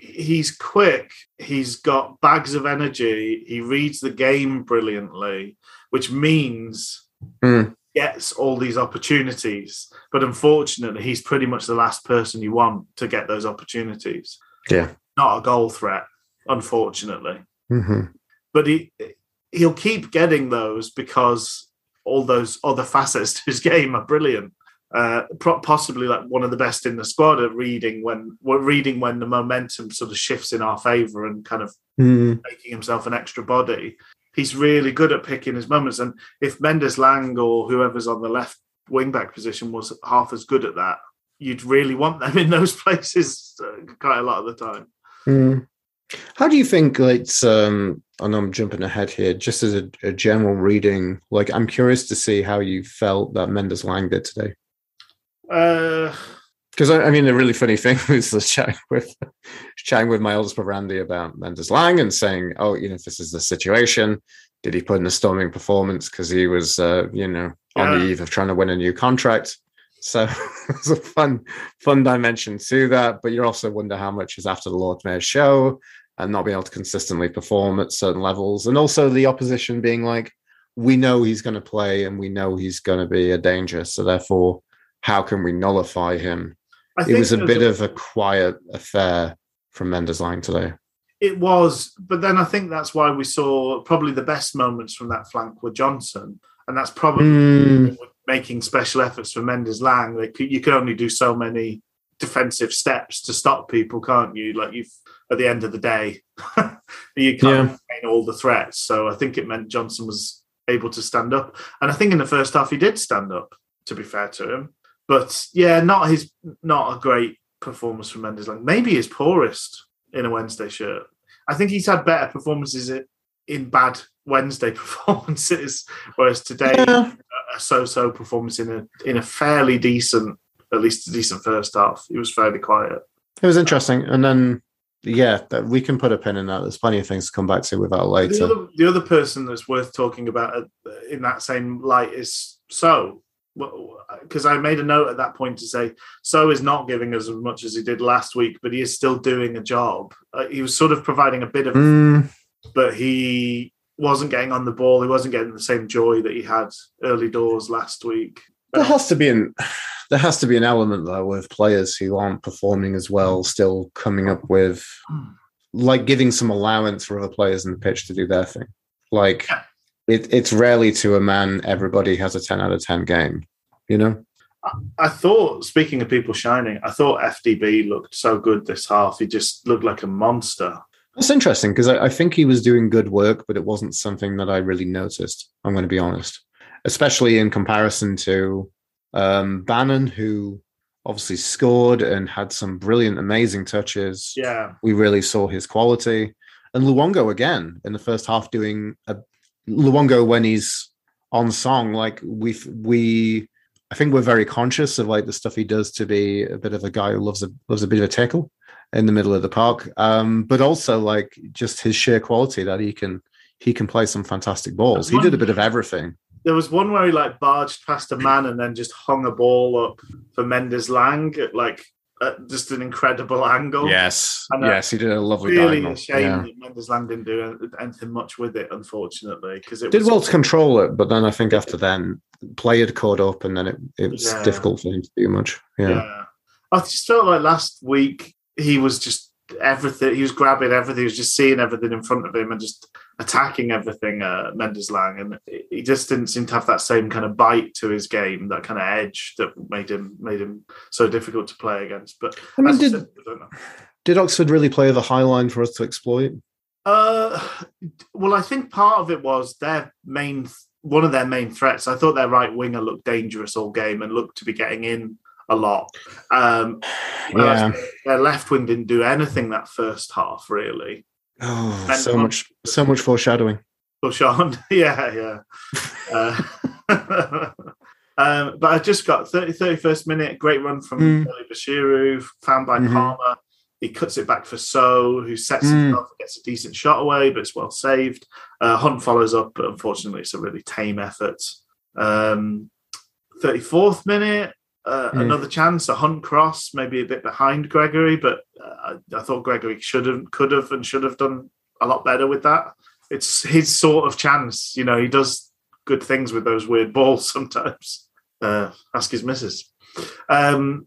he's quick. He's got bags of energy. He reads the game brilliantly, which means Mm. gets all these opportunities. But unfortunately, he's pretty much the last person you want to get those opportunities. Yeah. Not a goal threat, unfortunately. hmm but he he'll keep getting those because all those other [laughs] facets to his game are brilliant. Uh, possibly like one of the best in the squad at reading when we're reading when the momentum sort of shifts in our favor and kind of Mm. making himself an extra body. He's really good at picking his moments. And if Mendez-Laing or whoever's on the left wing back position was half as good at that, you'd really want them in those [laughs] places uh, quite a lot of the time. Mm. How do you think it's um I know I'm jumping ahead here, just as a, a general reading, like I'm curious to see how you felt that Mendez-Laing did today. Uh, Because I, I mean, the really funny [laughs] thing was the chatting with chatting with my oldest brother Andy about Mendez-Laing and saying, "Oh, you know, if this is the situation, did he put in a storming performance because he was, uh, you know, on the eve of trying to win a new contract?" So [laughs] it's a fun, fun dimension to that. But you also wonder how much is after the Lord Mayor's show and not being able to consistently perform at certain levels, and also the opposition being like, "We know he's going to play, and we know he's going to be a danger. So therefore, how can we nullify him?" It was a bit of a quiet affair from Mendez-Laing today. It was, but then I think that's why we saw probably the best moments from that flank were Johnson, and that's probably Mm, making special efforts for Mendez-Laing. They could, you could only do so many defensive steps to stop people, can't you? Like you've at the end of the day, [laughs] you can't maintain all the threats. So I think it meant Johnson was able to stand up, and I think in the first half he did stand up. To be fair to him, but yeah, not his not a great performance from Mendez-Laing. Maybe his poorest in a Wednesday shirt. I think he's had better performances in bad Wednesday [laughs] performances, whereas today Yeah. A so-so performance in a in a fairly decent, at least a decent first half. It was fairly quiet. It was interesting. And then, yeah, that we can put a pin in that. There's plenty of things to come back to with that The later. other, the other person that's worth talking about in that same light is So, because I made a note at that point to say So is not giving us as much as he did last week, but he is still doing a job. Uh, he was sort of providing a bit of, Mm, but he wasn't getting on the ball. He wasn't getting the same joy that he had early doors last week. there um, has to be an [sighs] there has to be an element though with players who aren't performing as well still coming up with like giving some allowance for other players in the pitch to do their thing. Like Yeah. it, it's rarely to a man everybody has a 10 out of 10 game, you know? I thought, speaking of people shining, I thought FDB looked so good this half. He just looked like a monster. That's interesting because I, I think he was doing good work, but it wasn't something that I really noticed. I'm going to be honest, especially in comparison to um, Bannan, who obviously scored and had some brilliant, amazing touches. Yeah. We really saw his quality. And Luongo again in the first half doing a Luongo when he's on song, like we we I think we're very conscious of like the stuff he does to be a bit of a guy who loves a loves a bit of a tickle in the middle of the park. Um, but also like just his sheer quality that he can he can play some fantastic balls. He did a bit of everything. There was one where he like barged past a man and then just hung a ball up for Mendez-Laing at like at just an incredible angle. Yes. And, uh, yes, he did a lovely Really diagonal. a shame Yeah. that Mendez-Laing didn't do anything much with it, unfortunately, because it Did was well to control it, but then I think after then play had caught up and then it, it was Yeah. difficult for him to do much. Yeah. Yeah. I just felt like last week he was just everything. He was grabbing everything. He was just seeing everything in front of him and just attacking everything. Uh, Mendez-Laing, and he just didn't seem to have that same kind of bite to his game, that kind of edge that made him made him so difficult to play against. But I mean, did said, I don't know. did Oxford really play the high line for us to exploit? Uh, well, I think part of it was their main one of their main threats. I thought their right winger looked dangerous all game and looked to be getting in a lot. Um, Yeah. their left wing didn't do anything that first half, really. Oh, And so on- much, so much foreshadowing. Sean, [laughs] yeah, yeah. Uh, [laughs] um, but I just got 30, 31st minute, great run from Mm. Bashiru, found by Mhm. Palmer. He cuts it back for So, who sets Mm. himself, gets a decent shot away, but it's well saved. Uh, Hunt follows up, but unfortunately, it's a really tame effort. Um, 34th minute, uh, Mm. another chance, a Hunt cross, maybe a bit behind Gregory, but uh, I, I thought Gregory should have, could have, and should have done a lot better with that. It's his sort of chance. You know, he does good things with those weird balls [laughs] sometimes. Uh, ask his missus. Um,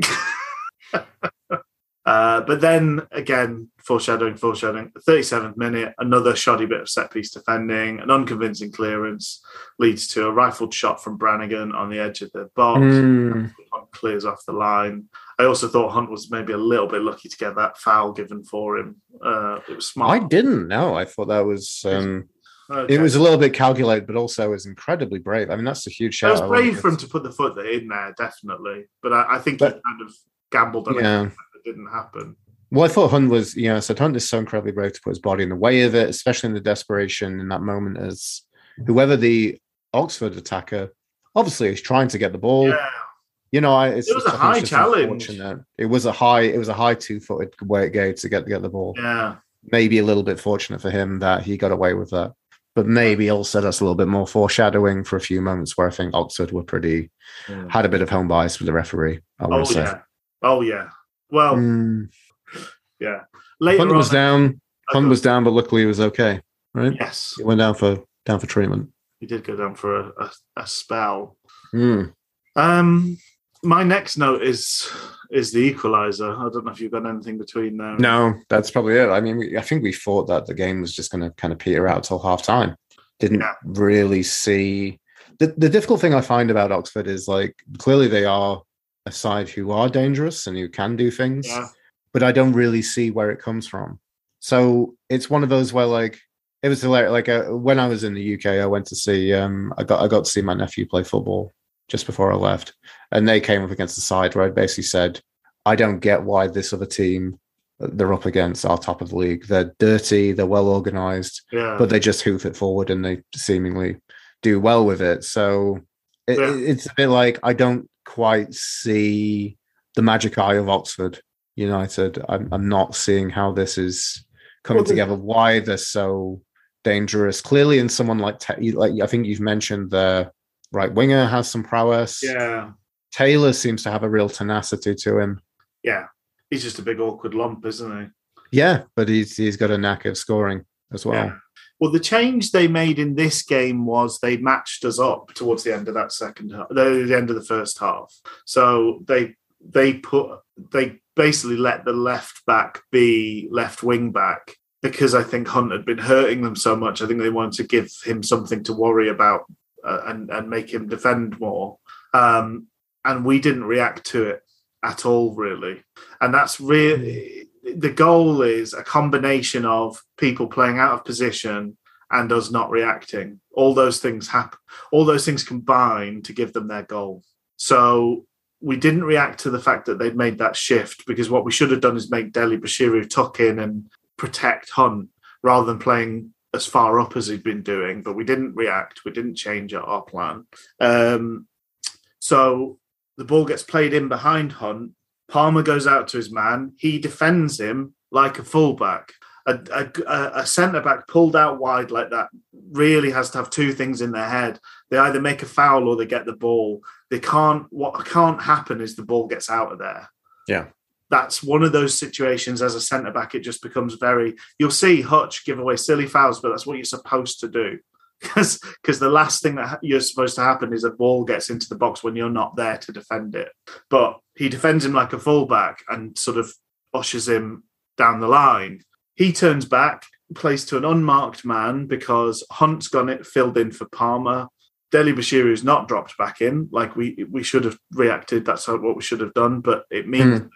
[laughs] uh, but then again, foreshadowing, foreshadowing. The 37th minute, another shoddy bit of set piece defending, an unconvincing clearance leads to a rifled shot from Brannagan on the edge of the box. Mm. Hunt clears off the line. I also thought Hunt was maybe a little bit lucky to get that foul given for him. Uh, it was smart. I didn't know. I thought that was um, Okay. it was a little bit calculated, but also was incredibly brave. I mean, that's a huge It shout. was brave for him to put the foot in there, definitely. But I, I think But- he kind of gambled on Yeah. it. It didn't happen. Well, I thought Hunt was, you know, I said Hunt is so incredibly brave to put his body in the way of it, especially in the desperation in that moment as whoever the Oxford attacker, obviously is trying to get the ball. Yeah. You know, I, it's It was a high challenge. It was a high, it was a high two footed way it gave to get to get the ball. Yeah. Maybe a little bit fortunate for him that he got away with that. But maybe also that's a little bit more foreshadowing for a few moments where I think Oxford were pretty had a bit of home bias with the referee. I Oh, say. yeah. Oh, yeah. Well, Mm. Yeah. Later Hunt on, was down. I Hunt was down, but luckily he was okay. Right? Yes. He went down for down for treatment. He did go down for a, a, a spell. Mm. Um, my next note is is the equalizer. I don't know if you've got anything between now. No, that's probably it. I mean, we, I think we thought that the game was just going to kind of peter out till half time. Didn't Yeah. really see the the difficult thing I find about Oxford is like clearly they are a side who are dangerous and who can do things, Yeah. But I don't really see where it comes from. So it's one of those where like it was hilarious. Like uh, when I was in the UK, I went to see um I got I got to see my nephew play football just before I left, and they came up against the side where I basically said, I don't get why this other team they're up against are top of the league. They're dirty, they're well organized, Yeah. but they just hoof it forward and they seemingly do well with it. So it, Yeah. it's a bit like I don't quite see the magic eye of Oxford United. I'm, I'm not seeing how this is coming Well, together. Why they're so dangerous? Clearly, in someone like like I think you've mentioned the right winger has some prowess. yeah. Taylor seems to have a real tenacity to him. Yeah. He's just a big awkward lump, isn't he? Yeah, but he's he's got a knack of scoring as well. Yeah. Well, the change they made in this game was they matched us up towards the end of that second half, the, the end of the first half. So they they put they basically let the left back be left wing back because I think Hunt had been hurting them so much. I think they wanted to give him something to worry about uh, and and make him defend more. Um, and we didn't react to it at all, really. And that's really the goal is a combination of people playing out of position and us not reacting. All those things happen. All those things combine to give them their goal. So we didn't react to the fact that they'd made that shift because what we should have done is make Dele-Bashiru tuck in and protect Hunt rather than playing as far up as he'd been doing. But we didn't react. We didn't change our, plan. Um, so the ball gets played in behind Hunt. Palmer goes out to his man. He defends him like a fullback. A, a, a centre back pulled out wide like that really has to have two things in their head. They either make a foul or they get the ball. They can't. What can't happen is the ball gets out of there. Yeah. That's one of those situations as a centre back. It just becomes very. You'll see Hutch give away silly fouls, but that's what you're supposed to do [laughs] because because the last thing that you're supposed to happen is a ball gets into the box when you're not there to defend it. But he defends him like a fullback and sort of ushers him down the line. He turns back, plays to an unmarked man because Hunt's gone it filled in for Palmer. Dele-Bashiru's not dropped back in like we we should have reacted. That's what we should have done. But it means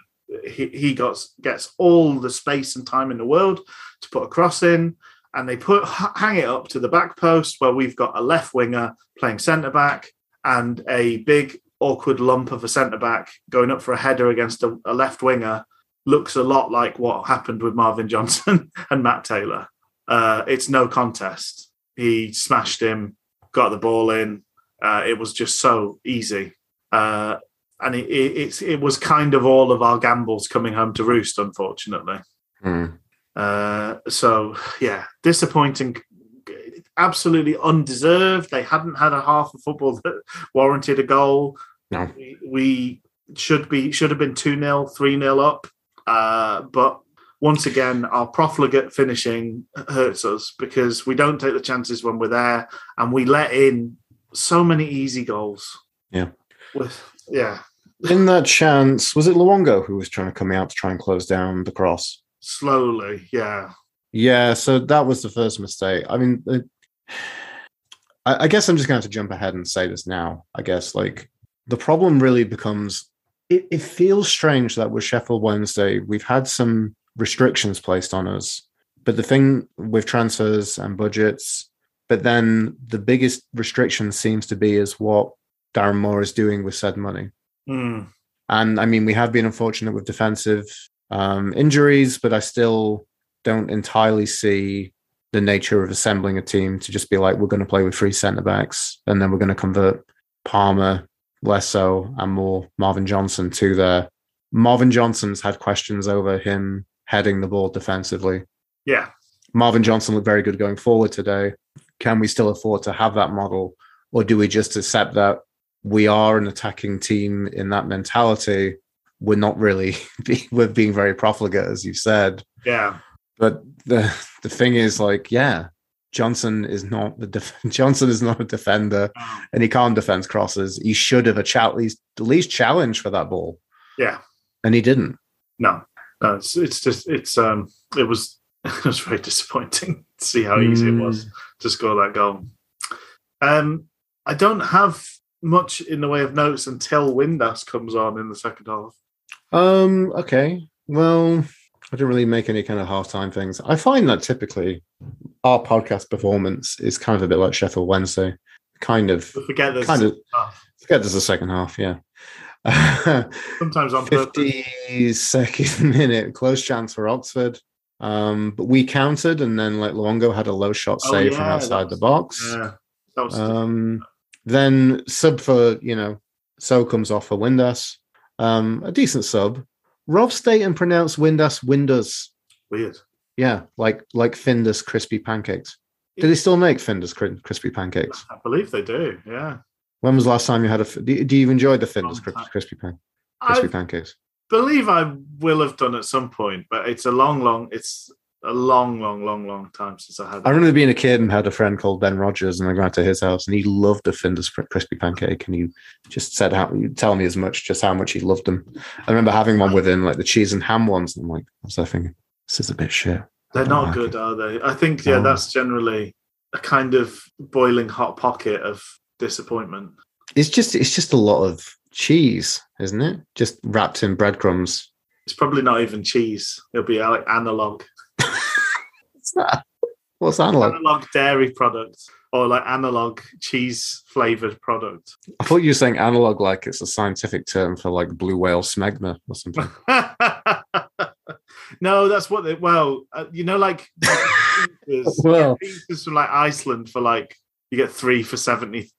he, he got gets all the space and time in the world to put a cross in and they put hang it up to the back post where we've got a left winger playing centre back and a big awkward lump of a centre back going up for a header against a, a left winger looks a lot like what happened with Marvin Johnson [laughs] and Matt Taylor. Uh, it's no contest. He smashed him, got the ball in. Uh, it was just so easy. Uh, and it, it, it's, it was kind of all of our gambles coming home to roost, unfortunately. Hmm. Uh, so yeah, disappointing. Absolutely undeserved. They hadn't had a half of football that warranted a goal. No. We, we should be should have been two 0 three 0 up. Uh, but once again, our profligate finishing hurts us because we don't take the chances when we're there, and we let in so many easy goals. Yeah. With yeah, In that chance, was it Luongo who was trying to come out to try and close down the cross? slowly. Yeah. Yeah, so that was the first mistake. I mean, it, [sighs] I, I guess I'm just going to have to jump ahead and say this now. I guess like the problem really becomes it, it feels strange that with Sheffield Wednesday we've had some restrictions placed on us, but the thing with transfers and budgets, but then the biggest restriction seems to be is what Darren Moore is doing with said money. Hmm. And I mean, we have been unfortunate with defensive um, injuries, but I still don't entirely see the nature of assembling a team to just be like, we're going to play with three centre backs and then we're going to convert Palmer, Lesso, and more Marvin Johnson to there. Marvin Johnson's had questions over him heading the ball defensively. Yeah. Marvin Johnson looked very good going forward today. Can we still afford to have that model? Or do we just accept that we are an attacking team in that mentality? We're not really, [laughs] we're being very profligate, as you said. Yeah. But the the thing is, like, yeah, Johnson is not the def- [laughs] Johnson is not a defender, and he can't defend crosses. He should have a at least at least challenge for that ball, Yeah. and he didn't. No, no, it's it's just it's um it was [laughs] it was very disappointing [laughs] to see how easy it was to score that goal. Um, I don't have much in the way of notes until Windass comes on in the second half. Um. Okay. Well, I didn't really make any kind of halftime things. I find that typically our podcast performance is kind of a bit like Sheffield Wednesday. Kind of. Forget there's Kind of. half. Forget there's a second half. Yeah. [laughs] sometimes on purpose. 52nd [laughs] minute close chance for Oxford. Um, but we countered, and then like Luongo had a low shot Oh, save from outside the box. Yeah, that was Um, then sub for you know, so comes off for Windass. Um, a decent sub. Rov Staten pronounced Windass Windows. weird. Yeah, like like Findus crispy pancakes. Do they still make Findus crispy pancakes? I believe they do. Yeah, When was the last time you had a? Do, do you enjoy the Long crispy pan- crispy I pancakes? believe I will have done at some point, but it's a long, long. It's a long, long, long, long time since I had. I remember being a kid and had a friend called Ben Rogers, and I went to his house, and he loved the Findus crispy pancake, and he just said how he'd tell me as much, just how much he loved them. I remember having one with him, like the cheese and ham ones, and I'm like, I was there thinking, this is a bit shit. They're not like good, it. are they? I think yeah, that's generally a kind of boiling hot pocket of disappointment. It's just it's just a lot of cheese, isn't it? Just wrapped in breadcrumbs. It's probably not even cheese. It'll be like analog, What's that? What's analog? analog dairy product, or like analog cheese flavored product. I thought you were saying analog like it's a scientific term for like blue whale smegma or something. [laughs] no, that's what they. Well, uh, you know, like [laughs] pizzas, Well. pizzas from like Iceland for like you get three for seventy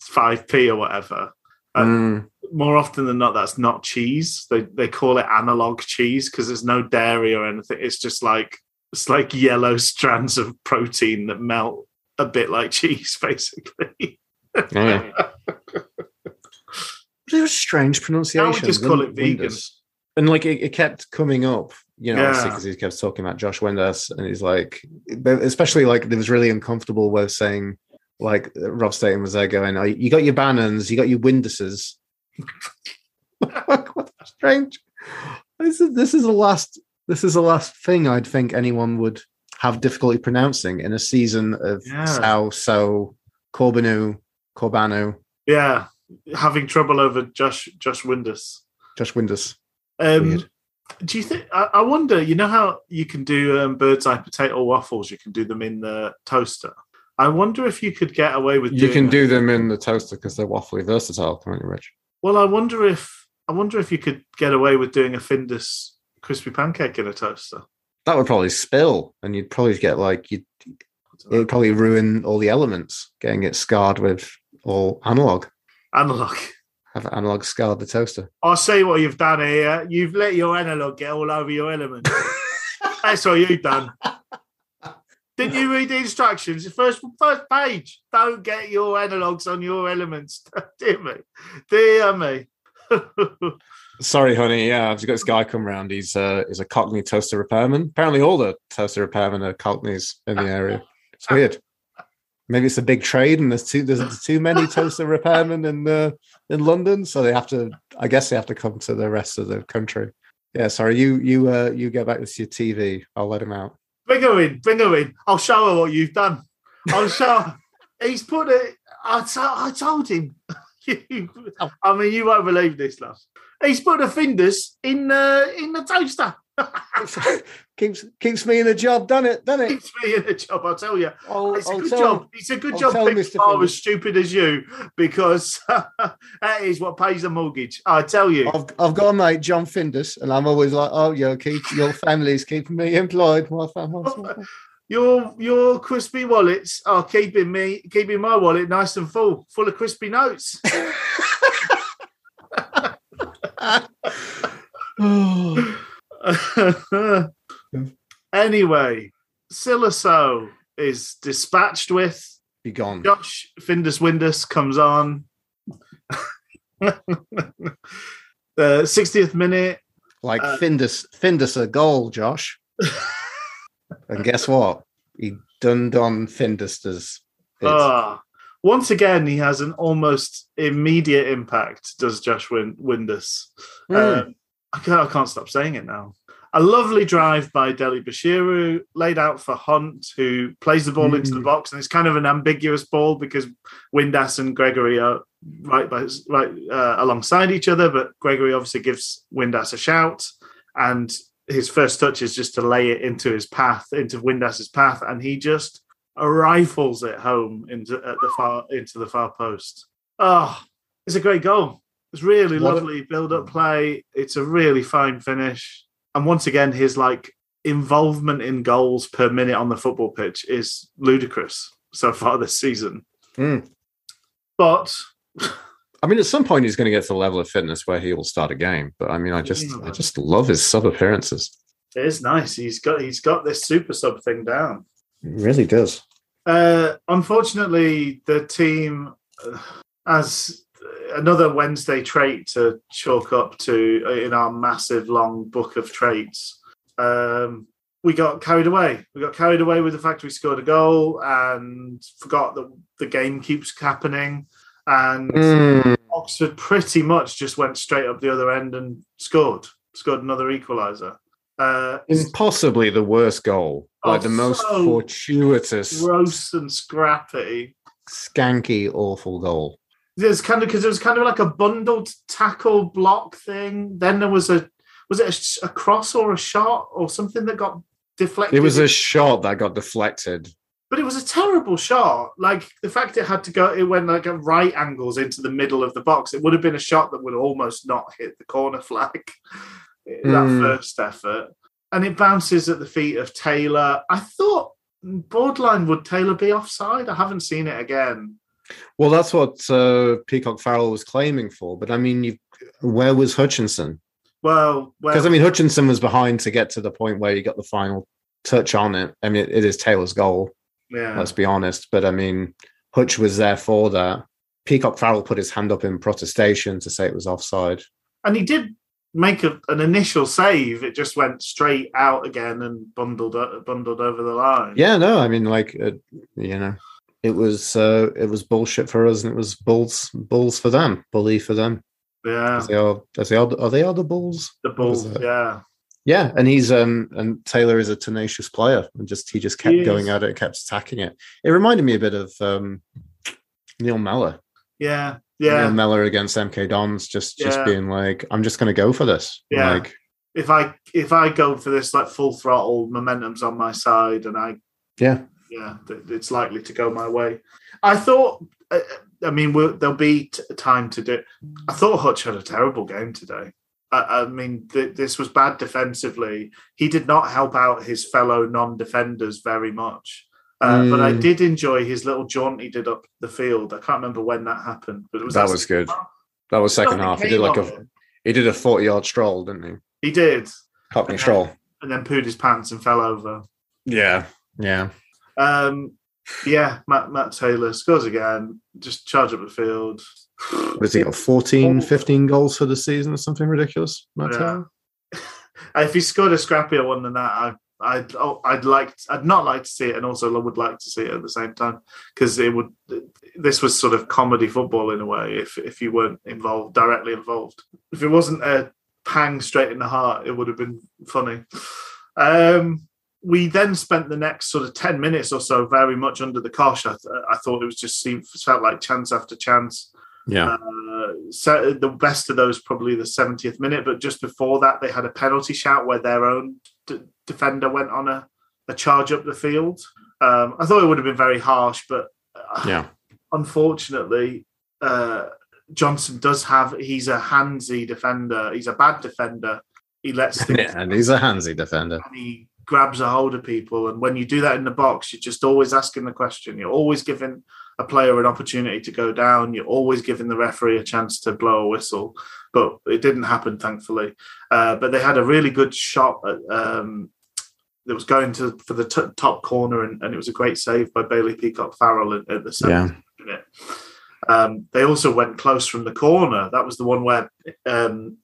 five p or whatever. Mm. More often than not, that's not cheese. They they call it analog cheese because there's no dairy or anything. It's just like it's like yellow [laughs] strands of protein that melt a bit like cheese, [laughs] basically. Yeah. It was strange pronunciation. I we just call it vegan. Windows. And like it, it kept coming up, you know, Yeah. because he kept talking about Josh Windass, and he's like, especially like it was really uncomfortable with saying like Rob Staten was there going, oh, "You got your Bannans, you got your Winduses." [laughs] what strange. This is this is the last this is the last thing I'd think anyone would have difficulty pronouncing in a season of Yeah. Sao So Corbanu Corbanu Yeah, having trouble over Josh Josh Windus. Josh Windus. Um, Weird. do you think? I, I wonder. You know how you can do um, bird's eye potato waffles? You can do them in the toaster. I wonder if you could get away with. You doing can do them in the toaster because they're waffly versatile, can't you, Rich? Well, I wonder if I wonder if you could get away with doing a Findus crispy pancake in a toaster. That would probably spill, and you'd probably get like you'd it would probably ruin all the elements, getting it scarred with all analog. Analog. Have analog scarred the toaster. I'll see what you've done here. You've let your analog get all over your element. [laughs] That's what you've done. Didn't you read the instructions? The first first page. Don't get your analogs on your elements. [laughs] Dear me. Dear me. [laughs] Sorry, honey. Yeah, I've just got this guy come round. He's uh, he's a Cockney toaster repairman. Apparently, all the toaster repairmen are Cockneys in the area. It's weird. Maybe it's a big trade, and there's too there's too many toaster repairmen in uh, in London, so they have to. I guess they have to come to the rest of the country. Yeah, sorry. You you uh, you get back to your TV. I'll let him out. Bring her in. Bring her in. I'll show her what you've done. I'll show her. [laughs] He's put it. I, I told him. [laughs] I mean, you won't believe this, love. He's put the fingers in uh, in the toaster. [laughs] keeps keeps me in a job. Done it. Done it. Keeps me in a job, I'll tell you. I'll, It's a I'll good tell job. It's a good I'll job Mr. are as stupid as you because [laughs] that is what pays the mortgage. I tell you. I've, I've got a mate, John Findus, and I'm always like, oh, you keep your family's keeping me employed. My family. [laughs] Your your crispy wallets are keeping me keeping my wallet nice and full, full of crispy notes. [sighs] [sighs] [sighs] [laughs] anyway, Siliso is dispatched with. Be gone. Josh Findus Windus comes on. [laughs] the 60th minute. Like Uh, Findus, Findus a goal, Josh. [laughs] and guess what? He done done Findus. Ah, once again, he has an almost immediate impact, does Josh Win- Windus. Hmm. Um, I, can't, I can't stop saying it now. A lovely drive by Dele-Bashiru, laid out for Hunt, who plays the ball into the Mm. box, and it's kind of an ambiguous ball because Windass and Gregory are right by right uh, alongside each other, but Gregory obviously gives Windass a shout, and his first touch is just to lay it into his path, into Windass's path, and he just rifles it home into at the far into the far post. Oh, it's a great goal. It's really What a- lovely build-up play. It's a really fine finish, and once again, his like involvement in goals per minute on the football pitch is ludicrous so far this season. Hmm. But I mean, at some point he's going to get to the level of fitness where he will start a game. But I mean, I just, Yeah. I just love his sub appearances. it is nice. He's got he's got this super sub thing down. It really does. Uh, unfortunately, the team uh, has another Wednesday trait to chalk up to in our massive long book of traits. Um, we got carried away. We got carried away with the fact we scored a goal and forgot that the game keeps happening. And Mm, Oxford pretty much just went straight up the other end and scored, scored another equaliser. Uh, impossibly the worst goal, like Oh, the most so fortuitous, gross and scrappy. skanky, awful goal. There's kind of because it was kind of like a bundled tackle block thing. Then there was a was it a, a cross or a shot or something that got deflected? It was a shot that got deflected. but it was a terrible shot. Like the fact it had to go, it went like at right angles into the middle of the box. It would have been a shot that would almost not hit the corner flag. [laughs] that Mm. first effort, and it bounces at the feet of Taylor. I thought borderline would Taylor be offside? I haven't seen it again. Well, that's what uh, Peacock Farrell was claiming for. But I mean, you, where was Hutchinson? Well, well Because I mean, Hutchinson was behind to get to the point where he got the final touch on it. I mean, it, it is Taylor's goal. yeah, Let's be honest. But I mean, Hutch was there for that. Peacock Farrell put his hand up in protestation to say it was offside. and he did make a, an initial save. It just went straight out again and bundled o- bundled over the line. Yeah, no, I mean, like, uh, you know, it was uh, it was bullshit for us, and it was bulls bulls for them, bully for them. yeah, they are, they are, are they are the bulls? the Bulls. Yeah, Yeah, and he's um and Taylor is a tenacious player, and just he just kept He going at it, kept attacking it. It reminded me a bit of um Neil Mellor. yeah, Neil yeah. Mellor against MK Dons, just just Yeah. being like, I'm just going to go for this. Yeah. Like, If I if I go for this like full throttle, momentum's on my side, and I yeah, yeah, it's likely to go my way. I thought, uh, I mean, we'll, there'll be t- time to do. I thought Hutch had a terrible game today. I, I mean, th- this was bad defensively. He did not help out his fellow non-defenders very much. Uh, But I Mm. did enjoy his little jaunt he did up the field. I can't remember when that happened, but it was that was good. That was second half. He did like a it. he did a 40 yard stroll, didn't he? He did, Cockney stroll. and then pooed his pants and fell over. Yeah, yeah. Um, yeah, Matt, Matt Taylor scores again. Just charge up the field. Has he got? 14, 15 goals for the season or something ridiculous? Matt Yeah. Taylor? [laughs] if he scored a scrappier one than that, I, I'd oh, I'd like I'd not like to see it, and also I would like to see it at the same time because it would. This was sort of comedy football in a way. If if you weren't involved directly involved, if it wasn't a pang straight in the heart, it would have been funny. Um, we then spent the next sort of ten minutes or so very much under the cosh. I, th- I thought it was just seemed felt like chance after chance. Yeah. Uh, so the best of those probably the 70th minute, but just before that they had a penalty shout where their own d- defender went on a, a charge up the field. Um, I thought it would have been very harsh, but uh, Yeah. unfortunately, uh, Johnson does have. He's a handsy defender. He's a bad defender. He lets things [laughs] yeah. And he's a handsy defender. he grabs a hold of people. And when you do that in the box, you're just always asking the question. You're always giving a player an opportunity to go down. You're always giving the referee a chance to blow a whistle. But it didn't happen, thankfully. Uh, but they had a really good shot at, um, that was going to for the t- top corner, and, and it was a great save by Bailey Peacock Farrell at, at the Yeah. minute. Um, they also went close from the corner. That was the one where um,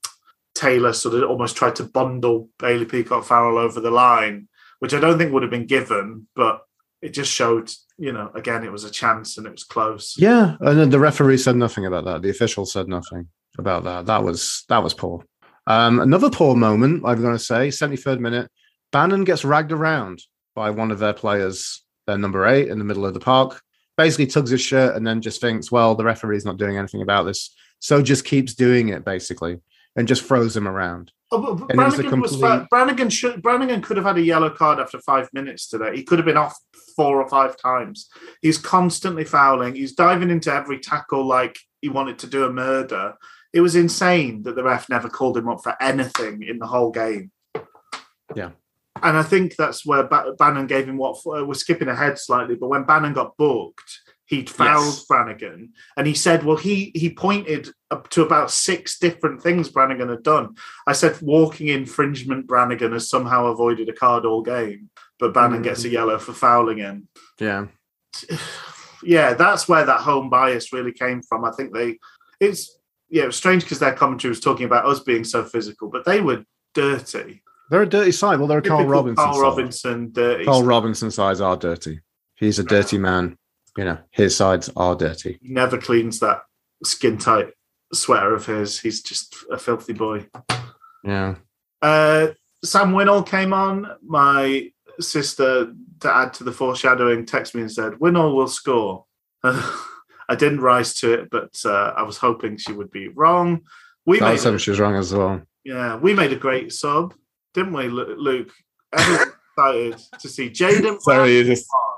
Taylor sort of almost tried to bundle Bailey Peacock Farrell over the line, which I don't think would have been given, but it just showed, you know, again, it was a chance and it was close. Yeah. And the referee said nothing about that. The official said nothing about that. That was that was poor. Um, another poor moment, I'm going to say, 73rd minute. Bannan gets ragged around by one of their players, their number eight, in the middle of the park. Basically, tugs his shirt and then just thinks, well, the referee's not doing anything about this. So just keeps doing it, basically, and just throws him around. Oh, but- but And it was a Brannagan was complete- fa- Brannagan should Brannagan could have had a yellow card after five minutes today. He could have been off four or five times. He's constantly fouling. He's diving into every tackle like he wanted to do a murder. It was insane that the ref never called him up for anything in the whole game. Yeah. And I think that's where ba- Bannan gave him what uh, we're skipping ahead slightly, but when Bannan got booked, he'd fouled Yes. Brannagan, and he said, "Well, he he pointed up to about six different things Brannagan had done." I said, "Walking infringement, Brannagan has somehow avoided a card all game, but Bannan Mhm. gets a yellow for fouling him." Yeah. [sighs] yeah, that's where that home bias really came from. I think they, it's yeah, it was strange because their commentary was talking about us being so physical, but they were dirty. They're a dirty side. Well, they're a Karl Typical Robinson. Karl side. Robinson, dirty. Karl Robinson sides are dirty. He's a dirty man. You know, his sides are dirty. He never cleans that skin tight sweater of his. He's just a filthy boy. Yeah. Uh, Sam Winnall came on. My sister, to add to the foreshadowing, texted me and said, Winnall will score. [laughs] I didn't rise to it, but uh, I was hoping she would be wrong. We That made, was him. She was wrong as well. yeah, we made a great sub, didn't we, Luke? Everyone's [laughs] excited to see Jaden. Sorry, you just- on.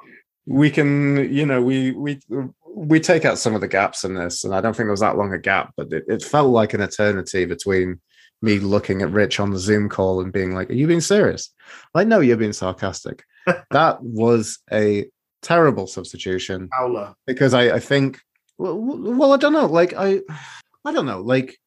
We can, you know, we we we take out some of the gaps in this, and I don't think there was that long a gap, but it, it felt like an eternity between me looking at Rich on the Zoom call and being like, "Are you being serious?" Like, no, you're being sarcastic. [laughs] that was a terrible substitution because I, I think, well, well, I don't know. Like, I, I don't know. Like,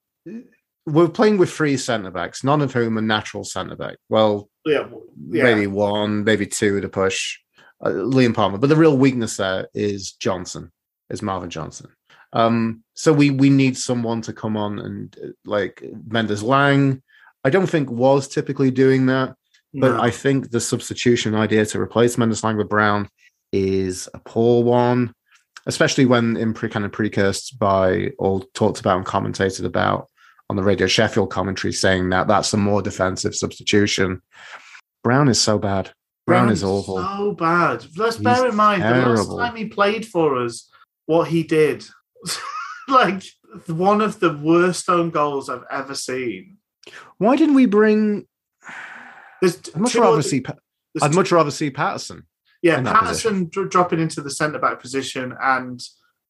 we're playing with three centre backs, none of whom are natural centre back. Well, Yeah, yeah. maybe one, maybe two to push uh, Liam Palmer. But the real weakness there is Johnson, is Marvin Johnson. Um, so we we need someone to come on and uh, like Mendez-Laing. I don't think was typically doing that, but No. I think the substitution idea to replace Mendez-Laing with Brown is a poor one, especially when in pre kind of precursed by or talked about and commentated about on the Radio Sheffield commentary, saying that that's a more defensive substitution. Brown is so bad. Brown is awful. So bad. Let's He's bear in mind the last time he played for us, what he did. [laughs] like one of the worst own goals I've ever seen. Why didn't we bring? There's I'd much rather see. I'd much rather see Paterson. yeah, Paterson dr- dropping into the centre back position and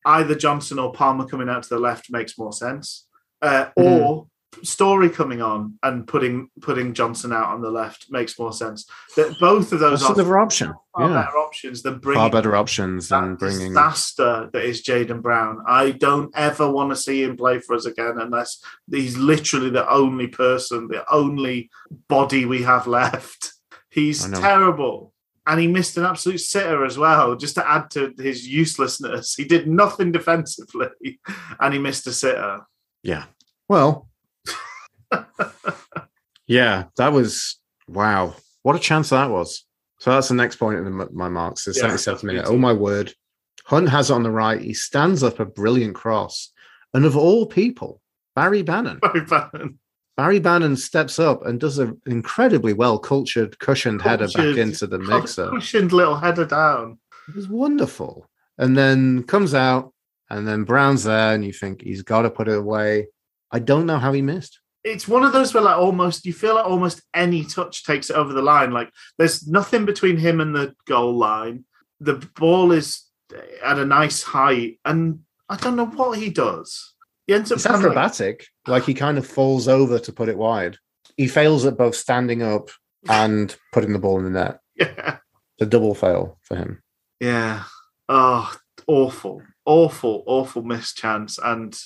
either Johnson or Palmer coming out to the left makes more sense. Uh, Mm-hmm. Or Storey coming on and putting putting Johnson out on the left makes more sense. That both of those That's are option. far Yeah, better options than bringing far better options than bringing. disaster that is Jaden Brown. I don't ever want to see him play for us again unless he's literally the only person, the only body we have left. [laughs] He's terrible. And he missed an absolute sitter as well, just to add to his uselessness. He did nothing [laughs] defensively and he missed a sitter. Yeah. Well. Yeah, that was wow. What a chance that was. So that's the next point in the, my marks. The Yeah, seventy seventh minute. beautiful. Oh my word! Hunt has it on the right. He stands up a brilliant cross, and of all people, Barry Bannan. Very bad. Barry Bannan steps up and does an incredibly well cultured, cushioned header back into the mixer. Cushioned little header down. It was wonderful. And then comes out, and then Brown's there, and you think he's got to put it away. I don't know how he missed. It's one of those where like almost you feel like almost any touch takes it over the line. Like there's nothing between him and the goal line. The ball is at a nice height, and I don't know what he does. He ends up It's of like- acrobatic. Like he kind of falls over to put it wide. He fails at both standing up and putting the ball in the net. [laughs] yeah, It's a double fail for him. yeah. Oh, awful, awful, awful missed chance, and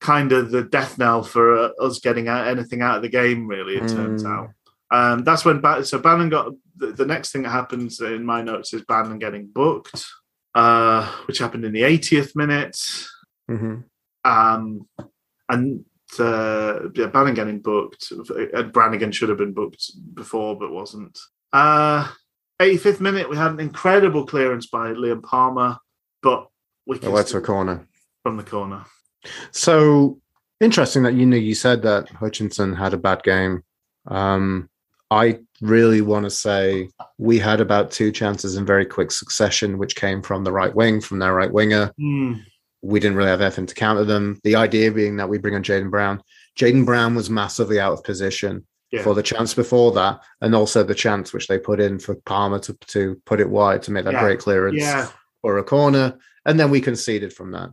kind of the death knell for uh, us getting out anything out of the game. Really, it turns Mm. out. Um, that's when ba- so Bannan got the, the next thing that happens in my notes is Bannan getting booked, uh, which happened in the 80th minute. Mhm. Um, and uh, yeah, Bannan getting booked. And Brannagan should have been booked before, but wasn't. Uh, 85th minute, we had an incredible clearance by Liam Palmer, but we It led to a corner. from the corner. So Interesting that you know you said that Hutchinson had a bad game. Um, I really want to say we had about two chances in very quick succession, which came from the right wing, from their right winger. Hmm. We didn't really have anything to counter them. The idea being that we bring on Jaden Brown. Jaden Brown was massively out of position Yeah. for the chance before that, and also the chance which they put in for Palmer to, to put it wide to make that Yeah. great clearance Yeah. or a corner, and then we conceded from that.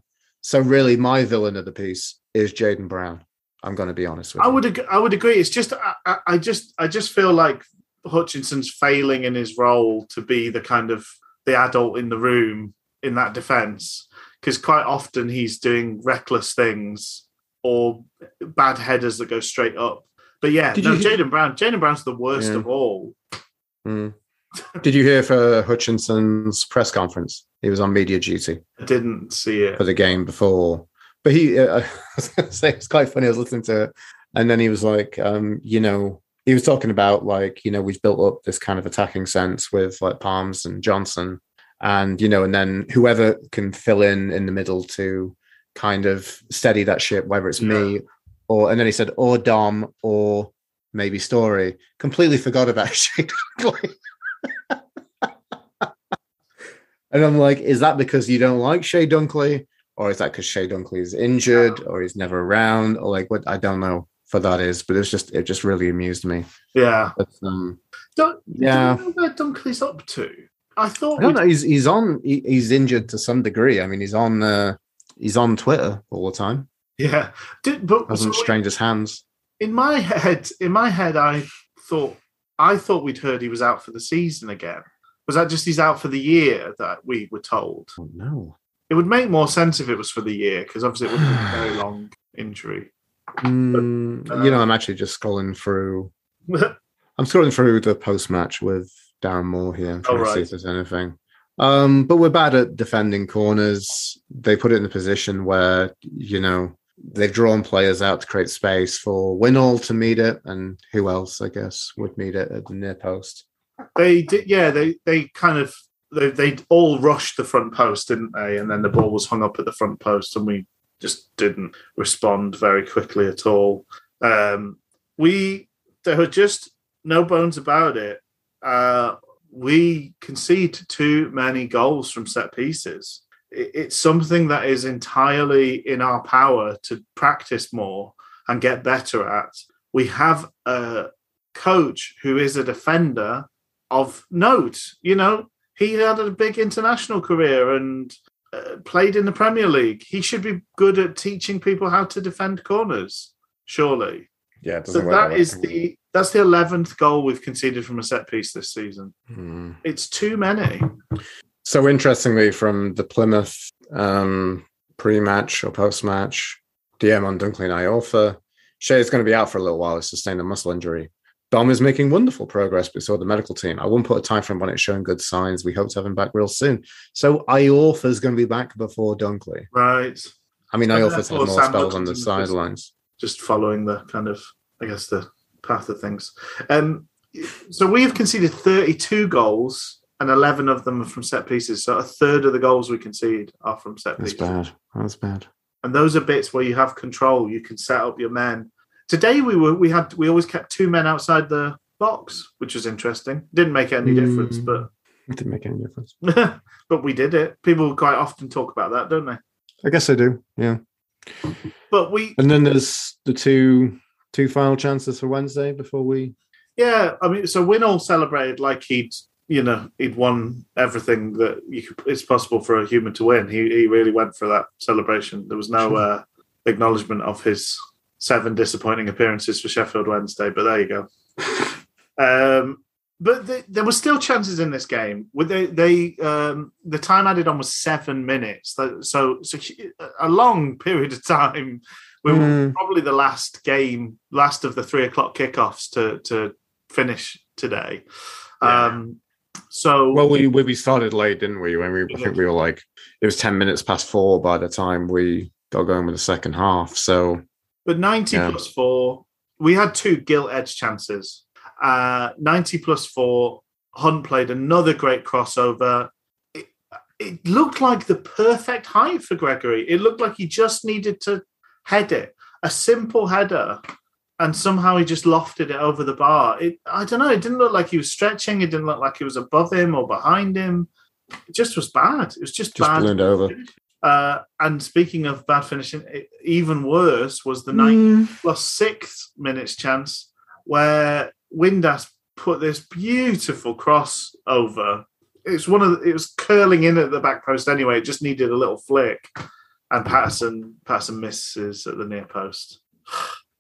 So really, my villain of the piece is Jaden Brown. I'm going to be honest with I you. would ag- I would agree. It's just I, I- I just I just feel like Hutchinson's failing in his role to be the kind of the adult in the room in that defense because quite often he's doing reckless things or bad headers that go straight up. But yeah, Did no, you- Jaden Brown. Jaden Brown's the worst Yeah. of all. Mm. Did you hear for Hutchinson's press conference? He was on media duty I didn't see it. for the game before, but he. Uh, [laughs] I was going to say it's quite funny. I was listening to it, and then he was like, um, you know, he was talking about like, you know, we've built up this kind of attacking sense with like Palms and Johnson, and you know, and then whoever can fill in in the middle to kind of steady that ship, whether it's me or, and then he said, or Dom or maybe Storey. Completely forgot about Shane. [laughs] [laughs] and I'm like, is that because you don't like Chey Dunkley, or is that because Chey Dunkley is injured, or he's never around, or like what? I don't know for that is, but it's just it just really amused me. Yeah. But, um, Don't, Yeah. Do you know where Dunkley's up to? I thought I don't know. He's he's on. He, he's injured to some degree. I mean, he's on. Uh, he's on Twitter all the time. Yeah. Did, but Hasn't so strained his hands. in my head, in my head, I thought I thought we'd heard he was out for the season again. Was that just he's out for the year that we were told? Oh no. It would make more sense if it was for the year because obviously it would be a very [sighs] long injury. Mm, uh, you know, I'm actually just scrolling through. [laughs] I'm scrolling through the post match with Darren Moore here. Trying Oh, to see if there's anything. Um, but we're bad at defending corners. They put it in a position where, you know, they've drawn players out to create space for Winnall to meet it, and who else, I guess, would meet it at the near post. they did, yeah. They they kind of they they all rushed the front post, didn't they? And then the ball was hung up at the front post, and we just didn't respond very quickly at all. Um, we there were just no bones about it. Uh, we concede too many goals from set pieces. It- It's something that is entirely in our power to practice more and get better at. We have a coach who is a defender of note. You know, he had a big international career and uh, played in the Premier League. He should be good at teaching people how to defend corners, surely. Yeah, So that is the that's the eleventh goal we've conceded from a set piece this season. Hmm. It's too many. So interestingly, from the Plymouth um, pre-match or post-match, DM on Dunkley and Iorfa, Chey is going to be out for a little while. He's sustained a muscle injury. Dom is making wonderful progress, but so are the medical team. I won't put a time frame on it showing good signs. We hope to have him back real soon. So Iorfa is going to be back before Dunkley. Right. I mean, Iorfa's had more Sam spells on the the sidelines. Just following the kind of I guess the path of things. Um so we have conceded 32 goals and 11 of them are from set pieces. So a third of the goals we concede are from set That's pieces. That's bad. That's bad. and those are bits where you have control you can set up your men today we were we had we always kept two men outside the box which was interesting didn't make any hmm. difference but It didn't make any difference. but [laughs] but we did it people quite often talk about that don't they I guess they do. Yeah. but we And then there's the two two final chances for Wednesday before we yeah i mean so Winnall celebrated like he'd you know he'd won everything that you could, it's possible for a human to win he, he really went for that celebration there was no uh, acknowledgement of his seven disappointing appearances for sheffield wednesday but there you go [laughs] Um, but the, there were still chances in this game. With they, they um, the time added on was seven minutes. So, so, a long period of time. We were Mm. probably the last game, last of the three o'clock kickoffs to to finish today. Um, so Well, we we started late, didn't we? When we I think we were like it was ten minutes past four by the time we got going with the second half. So But 90 Yeah. plus four, we had two gilt edge chances. Uh, 90 plus four, Hunt played another great crossover. It, it looked like the perfect height for Gregory. It looked like he just needed to head it. a simple header, and somehow he just lofted it over the bar. It, I don't know. It didn't look like he was stretching. It didn't look like he was above him or behind him. It just was bad. It was just, Just bad. ballooned over. Uh, and speaking of bad finishing, it, even worse was the ninth Mm, plus sixth minutes chance where Windass put this beautiful cross over. It's one of the, it was curling in at the back post anyway. It just needed a little flick, and Paterson Paterson misses at the near post.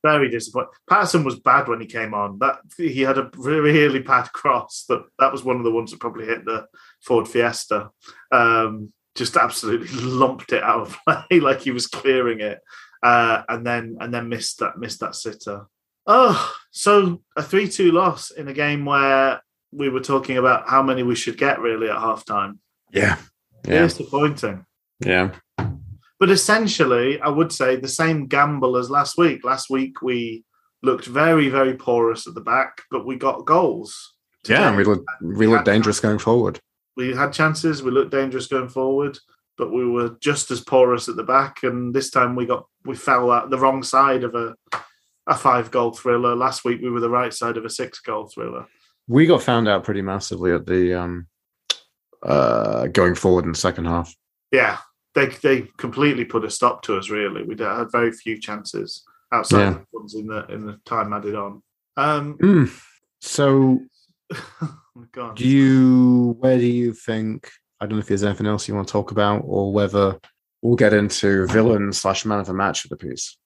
Very disappointing. Paterson was bad when he came on. That he had a really bad cross. That that was one of the ones that probably hit the Ford Fiesta. Um, just absolutely lumped it out of play [laughs] like he was clearing it uh, and then and then missed that missed that sitter. Oh, so a three-two loss in a game where we were talking about how many we should get really at halftime. yeah. Yeah. Disappointing. Yeah. But essentially, I would say the same gamble as last week. Last week we looked very, very porous at the back, but we got goals. Yeah. And we look we look dangerous going forward. we had chances. We looked dangerous going forward, but we were just as porous at the back. And this time we got we fell out the wrong side of a a five goal thriller. Last week we were the right side of a six goal thriller. We got found out pretty massively at the um uh going forward in the second half. Yeah, they they completely put a stop to us. Really, we had very few chances outside Yeah. of the ones in the in the time added on. Um, Mm. So [laughs] do you where do you think I don't know if there's anything else you want to talk about or whether we'll get into villain slash man of the match of the piece.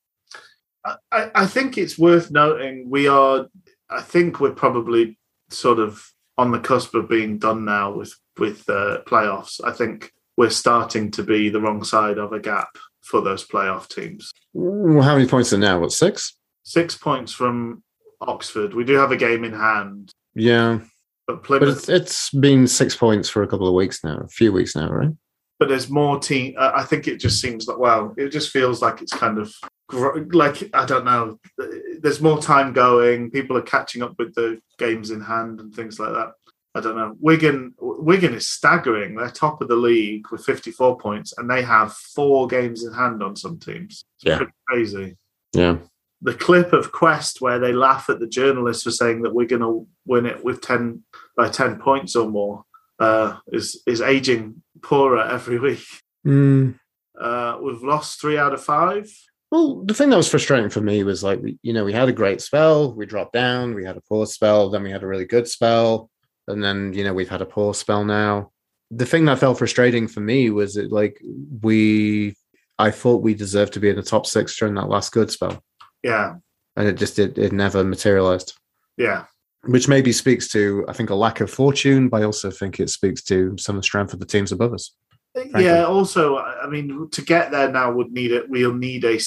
I, I think it's worth noting we are. I think we're probably sort of on the cusp of being done now with with uh, playoffs. I think we're starting to be the wrong side of a gap for those playoff teams. Well, how many points are now? What six? Six points from Oxford. We do have a game in hand, Yeah. but But Plymouth. it's it's been six points for a couple of weeks now, a few weeks now, right? but there's more team. Uh, I think it just seems like well, it just feels like it's kind of like I don't know. There's more time going. People are catching up with the games in hand and things like that. I don't know. Wigan, Wigan is staggering. They're top of the league with 54 points, and they have four games in hand on some teams. It's Yeah. pretty crazy. Yeah. The clip of Quest where they laugh at the journalists for saying that we're going to win it with 10 by 10 points or more uh, is is aging poorer every week. Mm. Uh, we've lost three out of five. Well, the thing that was frustrating for me was like, we, you know, we had a great spell, we dropped down, we had a poor spell, then we had a really good spell, and then you know we've had a poor spell now. The thing that felt frustrating for me was it like we, I thought we deserved to be in the top six during that last good spell, Yeah, and it just it, it never materialized. yeah, Which maybe speaks to I think a lack of fortune, but I also think it speaks to some of the strength of the teams above us. yeah. Also, I mean, to get there now would need it. We'll need a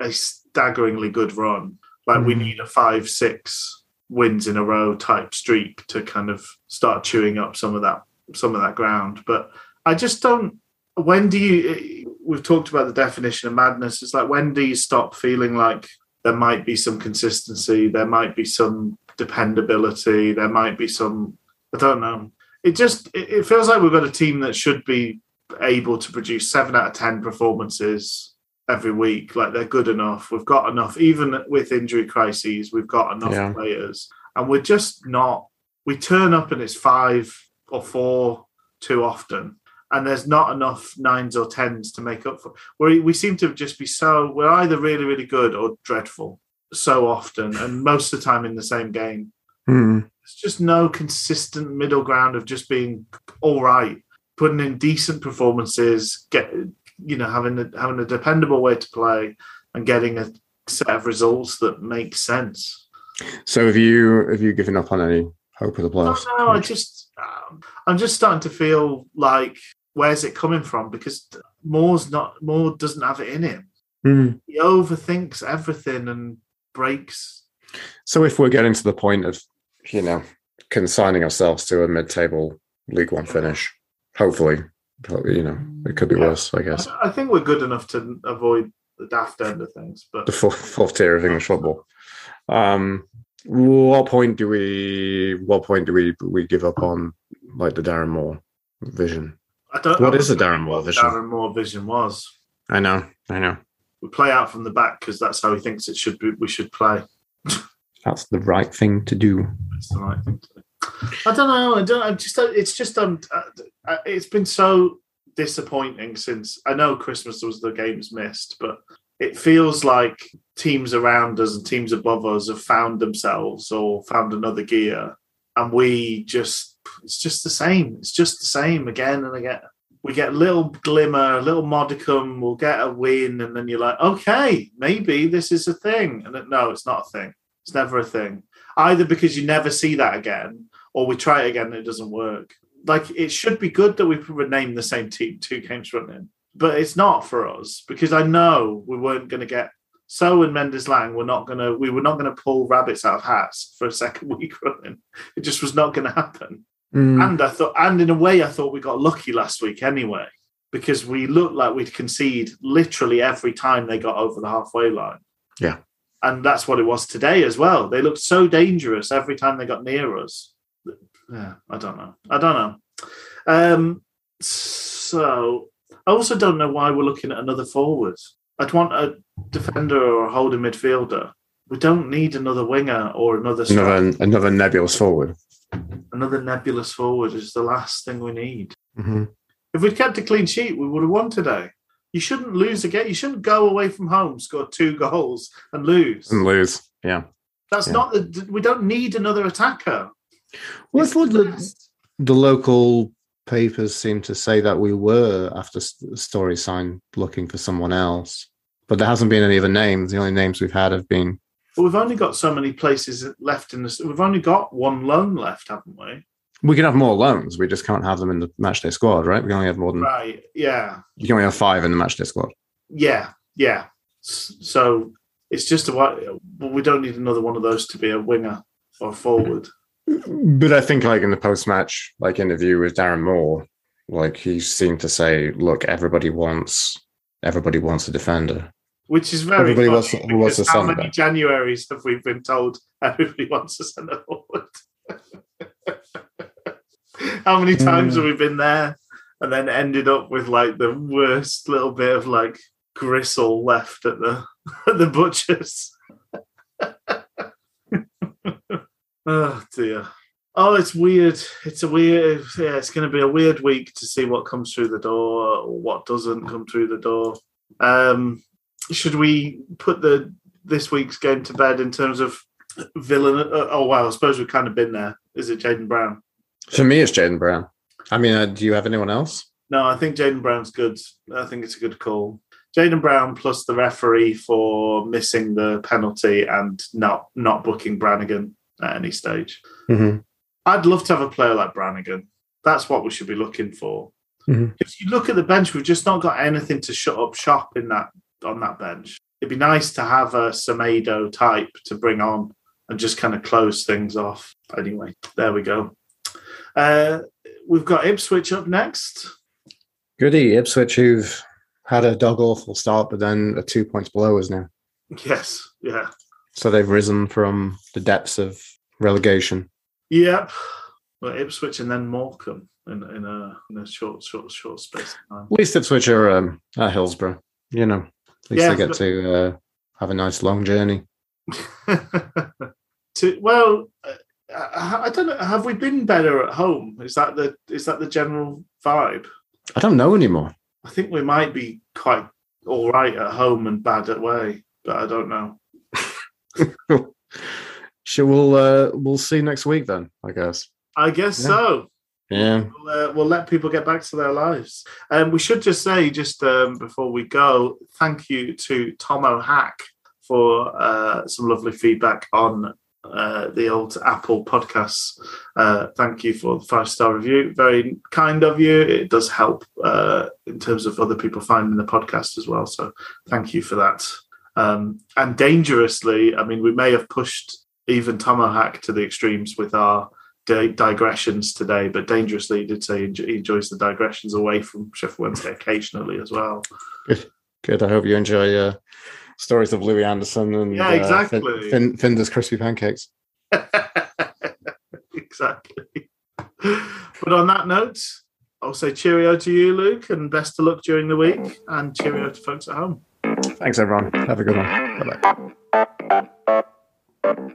a staggeringly good run. Like we Mhm. need a five, six wins in a row type streak to kind of start chewing up some of that some of that ground. But I just don't. When do you? We've talked about the definition of madness. It's like when do you stop feeling like there might be some consistency, there might be some dependability, there might be some. I don't know. It just it, feels like we've got a team that should be able to produce seven out of ten performances every week. Like they're good enough. We've got enough, even with injury crises, we've got enough Yeah. players, and we're just not. We turn up and it's five or four too often, and there's not enough nines or tens to make up for. We we seem to just be so. We're either really really good or dreadful so often, and most of the time in the same game. Hmm. There's just no consistent middle ground of just being all right, putting in decent performances, get you know having a, having a dependable way to play, and getting a set of results that make sense. So have you have you given up on any hope of the playoffs? don't know. I just um, I'm just starting to feel like where's it coming from? Because Moore's not Moore doesn't have it in him. Hmm. He overthinks everything and breaks. So if we're getting to the point of, you know, consigning ourselves to a mid-table League One finish, hopefully, you know, it could be Yeah. worse, I guess. I, I think we're good enough to avoid the daft end of things, but The fourth, fourth tier of English football. Um, what point do we? What point do we we give up on like the Darren Moore vision? I don't. What I is the Darren Moore vision? Darren Moore vision was. I know, I know. we play out from the back because that's how he thinks it should be. We should play. That's the right thing to do. It's the right thing to do. I don't know. I don't. I just. It's just. Um. Uh, It's been so disappointing since I know Christmas was the games missed, but it feels like teams around us and teams above us have found themselves or found another gear, and we just. It's just the same. It's just the same again and again. We get a little glimmer, a little modicum. We'll get a win, and then you're like, okay, maybe this is a thing. And no, it's not a thing. It's never a thing. Either because you never see that again, or we try it again and it doesn't work. Like it should be good that we would name the same team two games running, but it's not for us because I know we weren't going to get so and Mendez-Laing. We're not going to we were not going to pull rabbits out of hats for a second [laughs] week running. It just was not going to happen. Mm. And I thought, and in a way, I thought we got lucky last week anyway because we looked like we'd concede literally every time they got over the halfway line. Yeah. And that's what it was today as well. They looked so dangerous every time they got near us. Yeah, I don't know. I don't know. Um, so I also don't know why we're looking at another forward. I'd want a defender or a holding midfielder. We don't need another winger or another striker. Another another nebulous forward. Another nebulous forward is the last thing we need. Mm-hmm. If we'd kept a clean sheet, we would have won today. You shouldn't lose again. You shouldn't go away from home, score two [laughs] goals, and lose. And lose. Yeah. That's Yeah. not. We don't need another attacker. Well, I thought the the, local papers seemed to say that we were, after Storey signed, looking for someone else. But there hasn't been any other names. The only names we've had have been. But we've only got so many places left in this. We've only got one loan left, haven't we? We can have more loans. We just can't have them in the matchday squad, right? We can only have more than. Right. Yeah. You can only have five in the matchday squad. Yeah. Yeah. So it's just a. Well, we don't need another one of those to be a winger or forward. But I think, like in the post-match, like interview with Darren Moore, like he seemed to say, "Look, everybody wants, everybody wants a defender." Which is very Everybody wants- wants a how many back? Januaries have we been told everybody [laughs] wants a centre forward? how many times Mm. have we been there and then ended up with like the worst little bit of like gristle left at the [laughs] at the butchers? Oh dear. Oh, it's weird. It's a weird. Yeah, it's going to be a weird week to see what comes through the door or what doesn't come through the door. Um, should we put the this week's game to bed in terms of villain? Uh, oh wow, I suppose we've kind of been there. Is it Jaden Brown? For me, it's Jaden Brown. I mean, uh, do you have anyone else? No, I think Jaden Brown's good. I think it's a good call. Jaden Brown plus the referee for missing the penalty and not not booking Brannagan at any stage. Mm-hmm. I'd love to have a player like Brannagan. That's what we should be looking for. Mhm. If you look at the bench, we've just not got anything to shut up shop in that on that bench. It'd be nice to have a Semedo type to bring on and just kind of close things off. Anyway, there we go. Uh, we've got Ipswich up next. Goody Ipswich, who've had a dog awful start, but then are two points below us now. Yes, yeah, So they've risen from the depths of relegation. yep. Well, Ipswich and then Morecambe in, in a in a short, short, short space of time. At least Ipswich are um, at Hillsborough. You know, at least Yeah, they get but- to uh, have a nice long journey. [laughs] to well, uh, I I don't know. Have we been better at home? Is that the is that the general vibe? I don't know anymore. I think we might be quite all right at home and bad at away, but I don't know. [laughs] Sure, we'll uh, we'll see next week then. I guess. I guess Yeah. so. Yeah. We'll, uh, we'll let people get back to their lives. Um, we should just say, just um, before we go, thank you to Tomo Hack for uh, some lovely feedback on uh, the old Apple podcasts. Uh, thank you for the five star review. Very kind of you. It does help uh, in terms of other people finding the podcast as well. So thank you for that. Um, and dangerously, I mean, we may have pushed even Tomo Hack to the extremes with our di- digressions today, but dangerously he did say he enjoys the digressions away from Sheffield Wednesday occasionally as well. Good. I hope you enjoy uh, stories of Louie Anderson and Yeah, uh, exactly. Fin- Fin- Findus crispy pancakes. [laughs] exactly. But on that note, I'll say cheerio to you, Luke, and best of luck during the week, and cheerio to folks at home. Thanks, everyone. Have a good one. Bye bye.